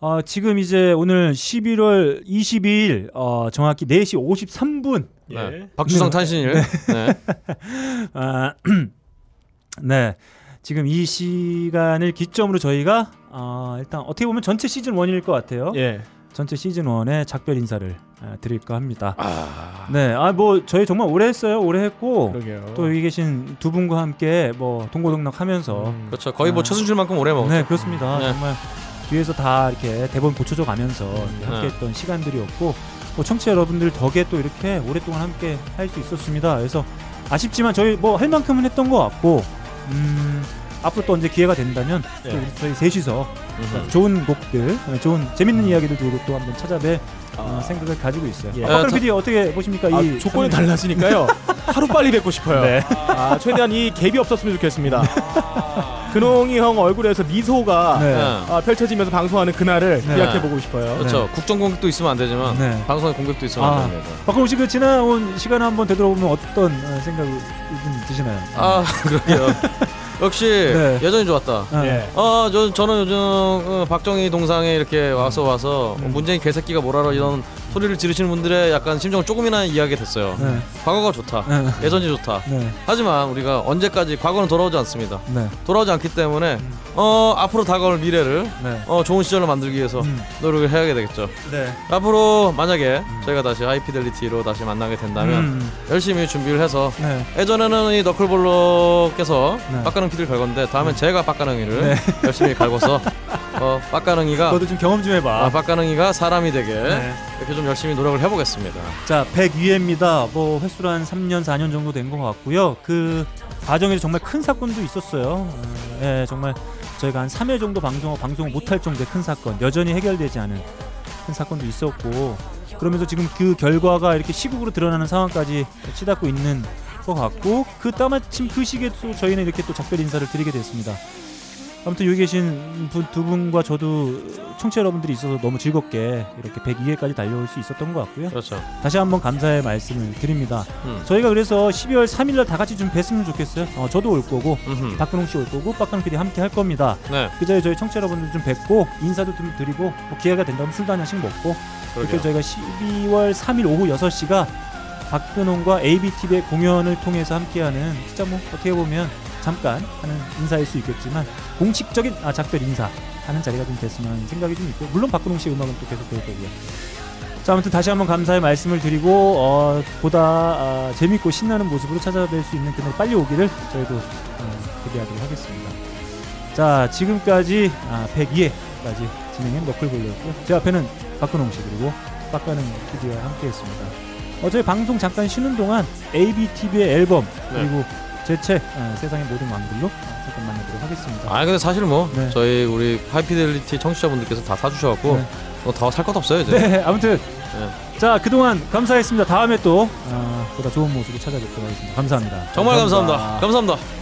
어, 지금 이제 오늘 11월 22일 어, 정확히 4시 53분 네. 박주성 탄신일. 네. [LAUGHS] 아, [CLEARS THROAT] 네. 지금 이 시간을 기점으로 저희가 어, 일단 어떻게 보면 전체 시즌 1일 것 같아요. 예. 전체 시즌 1의 작별 인사를 아, 드릴까 합니다. 아. 네. 아 뭐 저희 정말 오래 했어요. 오래 했고 그러게요. 또 여기 계신 두 분과 함께 뭐 동고동락 하면서 음. 그렇죠. 거의 뭐 아. 최순실만큼 오래 먹었죠. 네 그렇습니다. 네. 정말 뒤에서 다 이렇게 대본 고쳐져 가면서 이렇게 함께했던 시간들이었고 뭐 청취자 여러분들 덕에 또 이렇게 오랫동안 함께 할 수 있었습니다. 그래서 아쉽지만 저희 뭐 할 만큼은 했던 것 같고 음, 앞으로 또 언제 기회가 된다면 또 네. 우리 저희 셋이서 음흠. 좋은 곡들, 어, 좋은 재밌는 이야기들 들고 또 한번 찾아뵐 어, 생각을 가지고 있어요. 예. 아, 박근 아, 저- PD 어떻게 보십니까? 아, 이 조건이 달라지니까요. [LAUGHS] 하루 빨리 뵙고 싶어요. 네. 아, 최대한 이 갭이 없었으면 좋겠습니다. [LAUGHS] 근홍이 형 얼굴에서 미소가 네. 네. 아, 펼쳐지면서 방송하는 그날을 네. 기약해 보고 싶어요. 그렇죠. 국정 공격도 있으면 안 되지만 네. 방송의 공격도 있으면 아. 안 됩니다. 박근홍 씨그 지나온 시간 한번 되돌아보면 어떤 어, 생각이 좀 드시나요? 아 [LAUGHS] 그러게요. 역시 네. 여전히 좋았다. 아, 예. 어, 저, 저는 요즘 어, 박정희 동상에 이렇게 와서 와서 음. 문재인 개새끼가 뭐라러 이런 소리를 지르시는 분들의 약간 심정을 조금이나 이해하게 됐어요. 네. 과거가 좋다. 네. 예전이 좋다. 네. 하지만 우리가 언제까지 과거는 돌아오지 않습니다. 네. 돌아오지 않기 때문에 어, 앞으로 다가올 미래를 네. 어, 좋은 시절을 만들기 위해서 음. 노력을 해야 되겠죠. 네. 앞으로 만약에 저희가 다시 하이피델리티로 다시 만나게 된다면 음. 열심히 준비를 해서 네. 예전에는 이 너클볼러께서 네. 빡가능 피를 갈건데 다음엔 제가 빡가능이를 네. 열심히 갈고서 어, 빡가능이가 너도 좀 경험 좀 해봐. 아, 빡가능이가 사람이 되게 네. 이렇게 좀 열심히 노력을 해보겠습니다. 자, 102회입니다. 뭐 횟수로 한 3년, 4년 정도 된 것 같고요. 그 과정에서 정말 큰 사건도 있었어요. 어, 예, 정말 저희가 한 3회 정도 방송하고 방송을 못할 정도의 큰 사건, 여전히 해결되지 않은 큰 사건도 있었고, 그러면서 지금 그 결과가 이렇게 시국으로 드러나는 상황까지 치닫고 있는 것 같고, 그 따마침 그 시기에 또 저희는 이렇게 또 작별 인사를 드리게 됐습니다. 아무튼 여기 계신 분, 두 분과 저도 청취자 여러분들이 있어서 너무 즐겁게 이렇게 102회까지 달려올 수 있었던 것 같고요. 그렇죠. 다시 한번 감사의 말씀을 드립니다. 음. 저희가 그래서 12월 3일날 다 같이 좀 뵀으면 좋겠어요. 어, 저도 올 거고 음흠. 박근홍 씨 올 거고 박근홍 PD 함께 할 겁니다. 네. 그 자리에 저희 청취자 여러분들 좀 뵙고 인사도 좀 드리고 뭐 기회가 된다면 술도 한 잔씩 먹고. 그렇게 저희가 12월 3일 오후 6시가 박근홍과 ABTV의 공연을 통해서 함께하는 진짜 뭐 어떻게 보면 잠깐 하는 인사일 수 있겠지만 공식적인 아 작별 인사 하는 자리가 좀 됐으면 생각이 좀 있고 물론 박근홍 씨의 음악은 또 계속 될 거고요. 자 아무튼 다시 한번 감사의 말씀을 드리고 어, 보다 아, 재밌고 신나는 모습으로 찾아뵐 수 있는 그날 빨리 오기를 저희도 어, 기대하도록 하겠습니다. 자 지금까지 아, 102회까지 진행한 너클볼이었고요. 제 앞에는 박근홍 씨 그리고 빡가는 PD와 함께했습니다. 어, 저희 방송 잠깐 쉬는 동안 ABTV의 앨범 네. 그리고 제책 어, 세상의 모든 왕들로 어, 잠깐 만나도록 하겠습니다. 아 근데 사실 뭐 네. 저희 우리 하이피델리티 청취자분들께서 다 사주셔갖고 네. 뭐다살 것도 없어요 이제. 네 아무튼 네. 자 그동안 감사했습니다. 다음에 또 어, 보다 좋은 모습을 찾아뵙도록 하겠습니다. 감사합니다. 정말 감사합니다. 감사합니다.